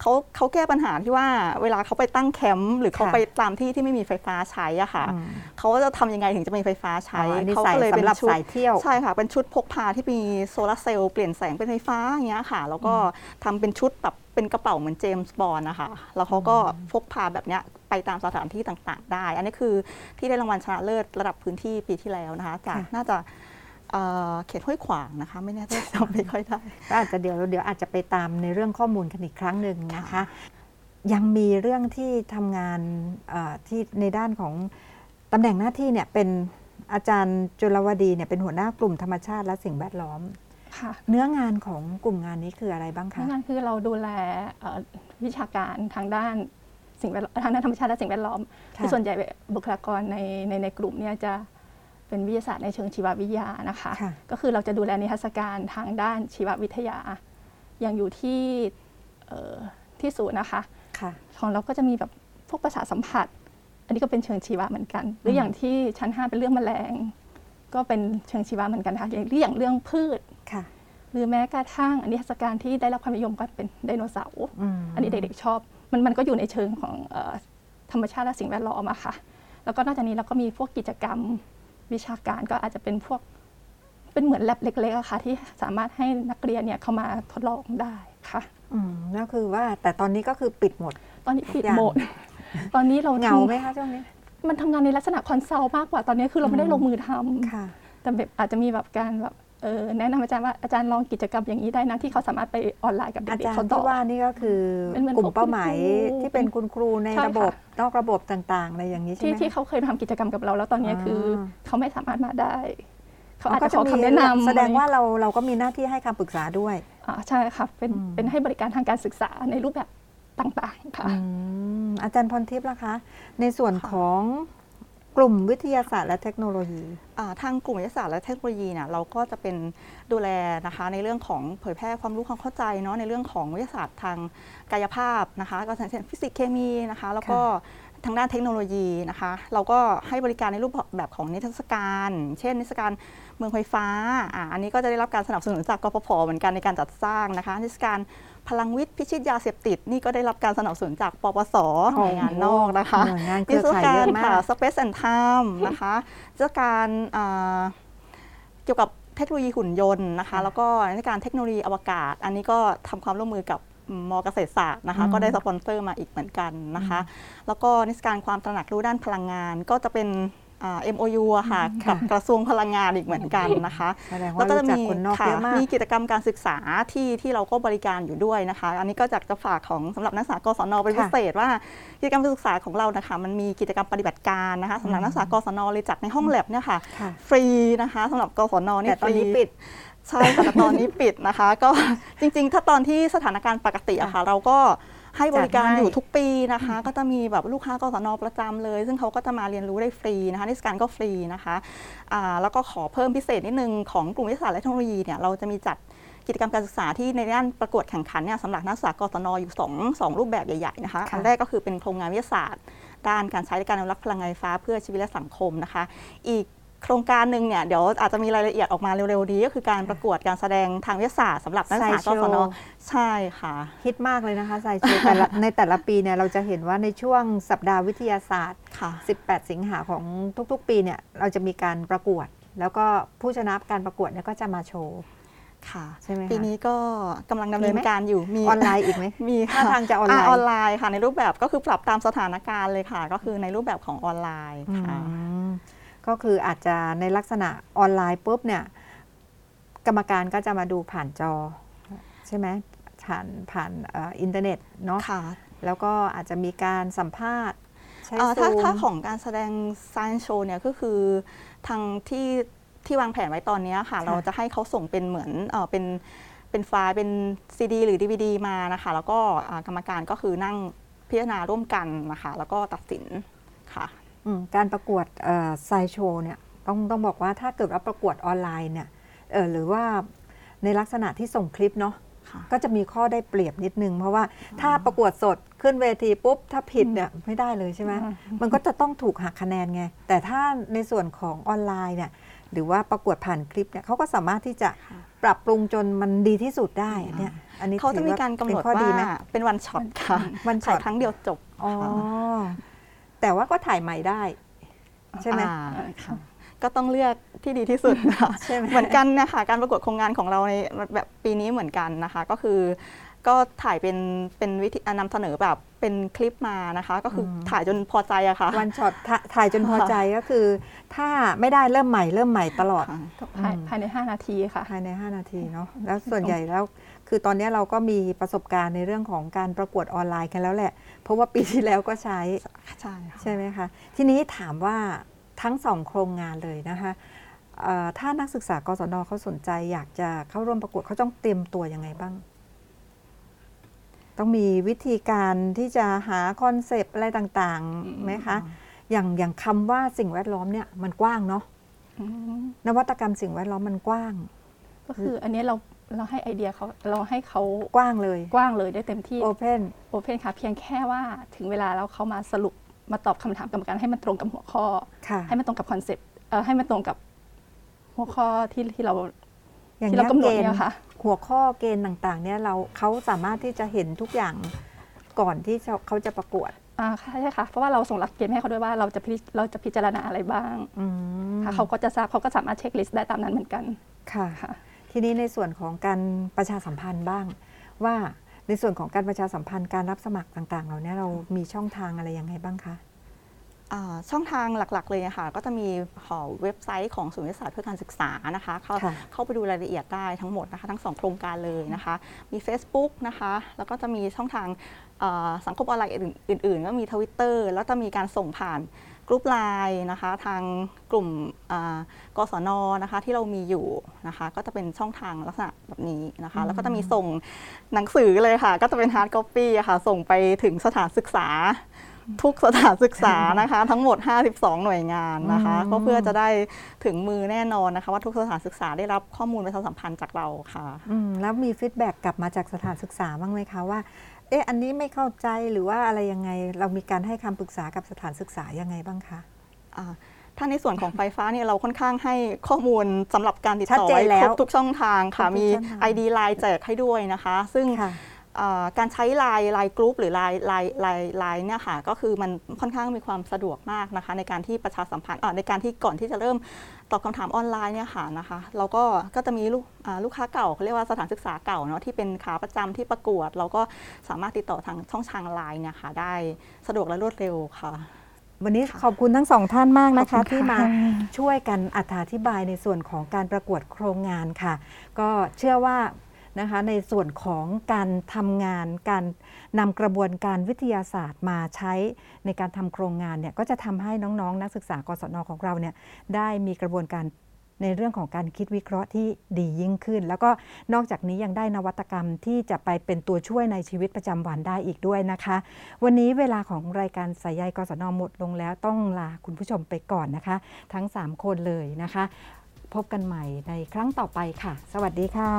เขาเขาแก้ปัญหาที่ว่าเวลาเขาไปตั้งแคมป์หรือเขาค่ะไปตามที่ที่ไม่มีไฟฟ้าใช้อะค่ะอืมเขาก็จะทำยังไงถึงจะมีไฟฟ้าใช้อ๋ออันนี้เขาใส่ก็เลยเป็สำนหรับชุดสายเที่ยวใช่ค่ะเป็นชุดพกพาที่มีโซลาร์เซลล์เปลี่ยนแสงเป็นไฟฟ้าอย่างเงี้ยค่ะ แล้วก็ทำเป็นชุดแบบเป็นกระเป๋าเหมือนเจมส์บอนด์นะคะ แล้วเขาก็พกพาแบบเนี้ยไปตามสถานที่ต่างๆ ได้ อันนี้คือที่ได้รางวัลชนะเลิศระดับพื้นที่ปีที่แล้วนะคะ จากค่ะน่าจะเอ่อเขตห้วยขวางนะคะ ไม่แน่ใจจำไม่ค่อยได้ก็อาจจะเดี๋ยวเดี๋ยวอาจจะไปตามในเรื่องข้อมูลกันอีกครั้งหนึ่งนะคะ ยังมีเรื่องที่ทำงานเอ่อที่ในด้านของตำแหน่งหน้าที่เนี่ยเป็นอาจารย์จุลวดีเนี่ยเป็นหัวหน้ากลุ่มธรรมชาติและสิ่งแวดล้อมค่ะ เนื้องานของกลุ่มงานนี้คืออะไรบ้างคะนั่นคือเราดูแลเอ่อวิชาการทางด้านสิ่งแวดล้อมทางด้านธรรมชาติและสิ่งแวดล้อมค่ะที่ส่วนใหญ่บุคลากรในในในกลุ่มเนี่ยจะเป็นวิทยาศาสตร์ในเชิงชีววิทยานะคะค่ะก็คือเราจะดูแลนิทรรศการทางด้านชีววิทยา อย่างอยู่ที่เอ่อที่ศูนย์นะคะค่ะของเราก็จะมีแบบพวกประสาทสัมผัส อันนี้ก็เป็นเชิงชีวะเหมือนกัน หรืออย่างที่ชั้น 5 เป็นเรื่องแมลง ก็เป็นเชิงชีวะเหมือนกันค่ะอย่างที่อย่างเรื่องพืชค่ะ หรือแม้กระทั่งอันนี้เทศกาลที่ได้รับความนิยมก็เป็นไดโนเสาร์มอันนี้เด็กๆชอบ มันมันก็อยู่ในเชิงของเออธรรมชาติและสิ่งแวดล้อมอะค่ะ แล้วก็นอกจากนี้เราก็มีพวกกิจกรรมวิชาการก็อาจจะเป็นพวกเป็นเหมือนแลบเล็กๆอะค่ะ ที่สามารถให้นักเรียนเนี่ยเข้ามาทดลองได้ค่ะอืมก็คือว่าแต่ตอนนี้ก็คือปิดหมด ตอนนี้ปิดอย่างโหมด ตอนนี้เราเหงาทำไหมคะช่วงนี้ มันทำงานในลักษณะคอนซัลท์มากกว่าตอนนี้คือเราไม่ได้ลงมือทำค่ะแต่แบบอาจจะมีแบบการแบบเออ แนะนำอาจารย์ว่าอาจารย์ลองกิจกรรมอย่างนี้ได้นะที่เขาสามารถไปออนไลน์กับเด็อากจารๆเขาย์ต่ที่อว่านี่ก็คือเป็นเหมือนกลุ่มเป้าหมายพวกคุณครูที่เป็นคุณครูในใช่ระบบค่ะนอกระบบต่างๆอะไรอย่างนี้ใช่ที่ไหมที่คะเขาเคยทำกิจกรรมกับเราแล้วตอนนี้คือออเขาไม่สามารถมาได้เขาอ๋ออาจก็จะขอคำแนะนำแสดงว่าเราเราก็มีหน้าที่ให้คำปรึกษาด้วยอ่าใช่ค่ะเป็นอืมเป็นให้บริการทางการศึกษาในรูปแบบต่างๆค่ะอืมอาจารย์พรทิพย์ล่ะคะ ในส่วนของ กลุ่มวิทยาศาสตร์และเทคโนโลยีอ่าทางกลุ่มวิทยาศาสตร์และเทคโนโลยีเนี่ยเราก็จะเป็นดูแลนะคะในเรื่องของเผยแพร่ความรู้ความเข้าใจเนาะในเรื่องของวิทยาศาสตร์ทางกายภาพนะคะก็เช่นฟิสิกส์เคมีนะคะ แล้วก็ทางด้านเทคโนโลยีนะคะ เราก็ให้บริการในรูปแบบของนิทรรศการ เช่นนิทรรศการเมืองไฟฟ้าอ่าอันนี้ก็จะได้รับการสนับสนุนจากกปพเหมือนกันในการจัดสร้างนะคะนิทรรศการ พลังวิทย์พิชิตยาเสพติด นี่ก็ได้รับการสนับสนุนจากปปสหน่วยงานนอกนะคะหน่วยงานเคนิรืทอรรศข่ายกาเยรอะมาค่ะก Space and Time นะคะนิทรรศการอ่าเกี่ยวกับเทคโนโลยีหุ่นยนต์นะคะ แล้วก็นิทรรศการเทคโนโลยีอวกาศ อันนี้ก็ทำความร่วมมือกับมเกษตรศาสตร์นะคะอืมก็ได้สปอนเซอร์มาอีกเหมือนกันนะคะ แล้วก็นิทรรศการความตระหนักรู้ด้านพลังงานก็จะเป็นอ่า MOU อะค่ะกับกระทรวงพลังงานอีกเหมือนกันนะคะแสดงแล้วว่าก็รู้จะจักมีคนนอกค่ะเยอะมากมีกิจกรรมการศึกษาที่ที่เราก็บริการอยู่ด้วยนะคะ อันนี้ก็จากจะฝากของสำหรับนักศึกษากศนเป็นค่ะพิเศษว่ากิจกรรมการศึกษาของเรานะคะมันมีกิจกรรมปฏิบัติการนะคะสำหรับนักศึกษากศนเลยจัดในห้องแลบเนี่ยค่ะค่ะฟรีนะคะสำหรับกศนนี่แต่ตอนนี้ฟรีปิดใช่ค่ะแต่ตอนนี้ปิดนะคะ ก็จริง ๆ ถ้าตอนที่สถานการณ์ปกติอะค่ะ เราก็ ให้บริการจัดให้อยู่ทุกปีนะคะ ก็จะมีแบบลูกค้ากศนประจำเลย ซึ่งเขาก็จะมาเรียนรู้ได้ฟรีนะคะนิทรรศการก็ฟรีนะคะอ่าแล้วก็ขอเพิ่มพิเศษนิดนึงของกลุ่มวิทยาศาสตร์และเทคโนโลยีเนี่ยเราจะมีจัดกิจกรรมการศึกษาที่ในด้านประกวดแข่งขันเนี่ยสำหรับนักศึกษากศนอยู่สองสองรูปแบบใหญ่ๆนะคะค่ะอันแรกก็คือเป็นโครงงานวิทยาศาสตร์ ด้านการใช้ในการอนุรักษ์พลังงานไฟฟ้าเพื่อชีวิตและสังคมนะคะ อีก โครงการหนึ่งเนี่ยเดี๋ยวอาจจะมีรายละเอียดออกมาเร็วๆนี้ก็คือการประกวดการแสดงทางวิทยาศาสตร์สำหรับนักศึกษากศนใช่ค่ะฮิตมากเลยนะคะไซโชแต่ละในแต่ละปีเนี่ยเราจะเห็นว่าในช่วงสัปดาห์วิทยาศาสตร์ค่ะ18 สิงหาของทุกๆ ปีเนี่ยเราจะมีการประกวด แล้วก็ผู้ชนะการประกวดเนี่ยก็จะมาโชว์ค่ะใช่ไหมคะปีนี้ก็กำลังดำเนิมีนไหมการอยู่มีออนไลน์อีกไหมมีท่าทางจะออนไลน์ออนไลน์ค่ะในรูปแบบก็คือปรับตามสถานการณ์เลยค่ะ ก็คือในรูปแบบของออนไลน์ค่ะอืม ก็คืออาจจะในลักษณะออนไลน์ปุ๊บเนี่ยกรรมการก็จะมาดูผ่านจอ ใช่ไหมผ่านผ่านเอ่ออินเทอร์เน็ตเนาะค่ะแล้วก็อาจจะมีการสัมภาษณ์ใช้เอ่อถ้าซูมถ้าของการแสดง Science Show เนี่ยก็คือทางที่ที่วางแผนไว้ตอนเนี้ยค่ะ เราจะให้เขาส่งเป็นเหมือนเอ่อเป็นเป็นไฟล์เป็นซีดีหรือ DVD มานะคะ แล้วก็อ่ากรรมการก็คือนั่งพิจารณาร่วมกันนะคะ แล้วก็ตัดสินค่ะอืม การประกวดไซโชเนี่ยต้องต้องบอกว่าถ้าเกิดว่าประกวดออนไลน์เนี่ยเออหรือว่าในลักษณะที่ส่งคลิปเนาะค่ะก็จะมีข้อได้เปรียบนิดนึง เพราะว่าถ้าประกวดสดขึ้นเวทีปุ๊บ ถ้าผิดเนี่ยไม่ได้เลยใช่ไหมอืมมันก็จะต้องถูกหักคะแนนไง แต่ถ้าในส่วนของออนไลน์เนี่ยหรือว่าประกวดผ่านคลิปเนี่ยเขาก็สามารถที่จะปรับปรุงจนมันดีที่สุดได้อันเนี่ยอันนี้เขาจะมีการกำหนดถือข้อว่าดีไหมเป็น one shot ค่ะ one shot ถ่ายครั้งเดียวจบอ๋อค่ะ แต่ว่าก็ถ่ายใหม่ได้ ใช่ไหมอ่าค่ะก็ต้องเลือกที่ดีที่สุดค่ะใช่ไหมเหมือนกันนะคะการประกวดโครงงานของเราในแบบปีนี้เหมือนกันนะคะ ก็คือก็ถ่ายเป็นเป็นวิธีนำเสนอแบบเป็นคลิปมานะคะ ก็คืออมถ่ายจนพอใจอะค่ะ one shot ถ่าถ่ายจนพอใจก็คือ ถ้าไม่ได้เริ่มใหม่เริ่มใหม่ตลอดค่ะภายอืมภายใน 5 นาทีค่ะภายใน 5 นาทีเนาะแล้วส่วนใหญ่แล้ว คือตอนนี้เราก็มีประสบการณ์ในเรื่องของการประกวดออนไลน์กันแล้วแหละ เพราะว่าปีที่แล้วก็ใช้ใช่ค่ะใช่ไหมคะ ทีนี้ถามว่าทั้งสองโครงงานเลยนะคะเอ่อถ้านักศึกษากศนเขาสนใจอยากจะเข้าร่วมประกวดเขาต้องเตรียมตัวยังไงบ้าง ต้องมีวิธีการที่จะหาคอนเซปต์อะไรต่างๆไหมคะอย่างอย่างคำว่าสิ่งแวดล้อมเนี่ยมันกว้างเนาะอืมนวัตกรรมสิ่งแวดล้อมมันกว้าง ก็คืออันนี้เรา เราให้ไอเดียเขาเราให้เขากว้างเลยกว้างเลยได้เต็มที่ open open ค่ะ เพียงแค่ว่าถึงเวลาแล้วเขามาสรุปมาตอบคำถามกรรมการให้มันตรงกับหัวข้อค่ะให้มันตรงกับ concept เอ่อให้มันตรงกับหัวข้อที่ที่เราอย่างที่นี้เรากำหนเกณฑ์เนี่ยค่ะ หัวข้อเกณฑ์ต่างๆ เนี่ยเราเขาสามารถที่จะเห็นทุกอย่างก่อนที่จะเขาจะประกวดอ่าใช่ค่ะ เพราะว่าเราส่งหลักเกณฑ์ให้เขาด้วยว่าเราจะพิเราจะพิจารณาอะไรบ้างอืมค่ะเขาก็จะทราบเขาก็สามารถเช็คลิสต์ได้ตามนั้นเหมือนกันค่ะค่ะ ทีนี้ในส่วนของการประชาสัมพันธ์บ้าง ว่าในส่วนของการประชาสัมพันธ์การรับสมัครต่าง ๆ เราเนี่ยเรามีช่องทางอะไรยังไงบ้างคะอ่าช่องทางหลักๆ เลยนะคะก็จะมีหอเว็บไซต์ของศูนย์วิทยาศาสตร์เพื่อการศึกษานะคะเข้าค่ะเข้าไปดูรายละเอียดได้ทั้งหมดนะคะทั้งสองโครงการเลยนะคะ มี Facebook นะคะแล้วก็จะมีช่องทางอ่าสังคมออนไลน์อื่นๆ ก็มี Twitter แล้วจะมีการส่งผ่าน กรุ๊ปไลน์นะคะทางกลุ่มกศนนะคะที่เรามีอยู่นะคะก็จะเป็นช่องทางลักษณะแบบนี้นะคะแล้วก็จะมีส่งหนังสือเลยค่ะ ก็จะเป็น hard copy ค่ะส่งไปถึงสถานศึกษาทุกสถานศึกษานะคะ ทั้งหมด 52 หน่วยงานนะคะก็เพื่อจะได้ถึงมือแน่นอนนะคะ ว่าทุกสถานศึกษาได้รับข้อมูลประชาสัมพันธ์จากเราค่ะแล้วมี feedback กลับมาจากสถานศึกษาบ้างไหมคะว่า เอ๊ะอันนี้ไม่เข้าใจหรือว่าอะไรยังไง เรามีการให้คำปรึกษากับสถานศึกษายังไงบ้างคะถ้าในส่วนของไฟฟ้าเนี่ยเราค่อนข้างให้ข้อมูลสำหรับการติดต่อไว้ครบทุกช่องทางค่ะมี ID ไลน์แจกให้ด้วยนะคะ ซึ่ง การใช้ไลน์ไลน์กรุ๊ปหรือไลน์ไลน์ไลน์ไลน์เนี่ยค่ะก็คือมันค่อนข้างมีความสะดวกมากนะคะ ในการที่ประชาสัมพันธ์ในการที่ก่อนที่จะเริ่มตอบคำถามออนไลน์เนี่ยค่ะนะคะเราก็ก็จะมีลูกลูกค้าเก่าเขาเรียกว่าสถานศึกษาเก่าเนาะที่เป็นขาประจำที่ประกวด เราก็สามารถติดต่อทางช่องทางไลน์เนี่ยค่ะได้สะดวกและรวดเร็วค่ะวันนี้ขอบคุณทั้งสองท่านมากนะคะที่มาช่วยกันอธิบายในส่วนของการประกวดโครงงานค่ะ ก็เชื่อว่า นะคะในส่วนของการทำงาน การนำกระบวนการวิทยาศาสตร์มาใช้ในการทำโครงงานเนี่ยก็จะทำให้น้องๆ นักศึกษากศนของเราเนี่ยได้มีกระบวนการในเรื่องของการคิดวิเคราะห์ที่ดียิ่งขึ้น แล้วก็นอกจากนี้ยังได้นวัตกรรมที่จะไปเป็นตัวช่วยในชีวิตประจำวันได้อีกด้วยนะคะ วันนี้เวลาของรายการสายใยกศนหมดลงแล้วต้องลาคุณผู้ชมไปก่อนนะคะ ทั้ง 3 คนเลยนะคะ พบกันใหม่ในครั้งต่อไปค่ะ สวัสดีค่ะ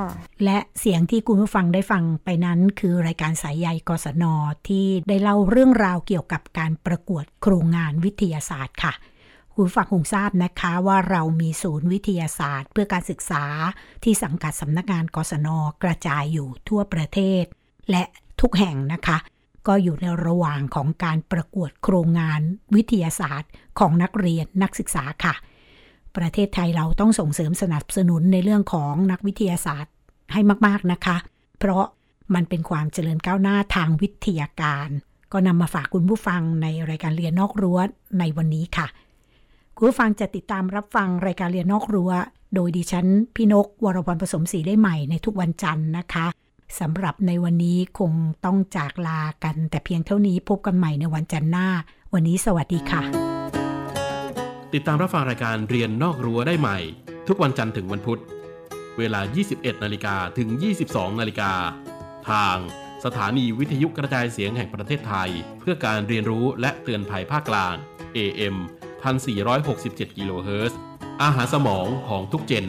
และเสียงที่คุณผู้ฟังได้ฟังไปนั้น คือรายการสายใยกศนที่ได้เล่าเรื่องราวเกี่ยวกับการประกวดโครงงานวิทยาศาสตร์ค่ะคุณฟังคงทราบนะคะว่าเรามีศูนย์วิทยาศาสตร์ เพื่อการศึกษาที่สังกัดสำนักงานกศนกระจายอยู่ทั่วประเทศ และทุกแห่งนะคะ ก็อยู่ในระหว่างของการประกวดโครงงานวิทยาศาสตร์ของนักเรียนนักศึกษาค่ะ ประเทศไทยเราต้องส่งเสริมสนับสนุนในเรื่องของนักวิทยาศาสตร์ให้มากๆนะคะ เพราะมันเป็นความเจริญก้าวหน้าทางวิทยาการ ก็นำมาฝากคุณผู้ฟังในรายการเรียนนอกรั้วในวันนี้ค่ะ คุณผู้ฟังจะติดตามรับฟังรายการเรียนนอกรั้ว โดยดิฉันพี่นกวรพรผสมศรีได้ใหม่ในทุกวันจันทร์นะคะสำหรับในวันนี้คงต้องจากลากันแต่เพียงเท่านี้พบกันใหม่ในวันจันทร์หน้า วันนี้สวัสดีค่ะ ติดตามรับฟังรายการเรียนนอกรั้วได้ใหม่ ทุกวันจันทร์ถึงวันพุธ เวลา 21 นาฬิกาถึง 22 นาฬิกา ทางสถานีวิทยุกระจายเสียงแห่งประเทศไทย เพื่อการเรียนรู้และเตือนภัยภาคกลาง AM 1467 กิโลเฮิรตซ์อาหารสมองของทุกเจน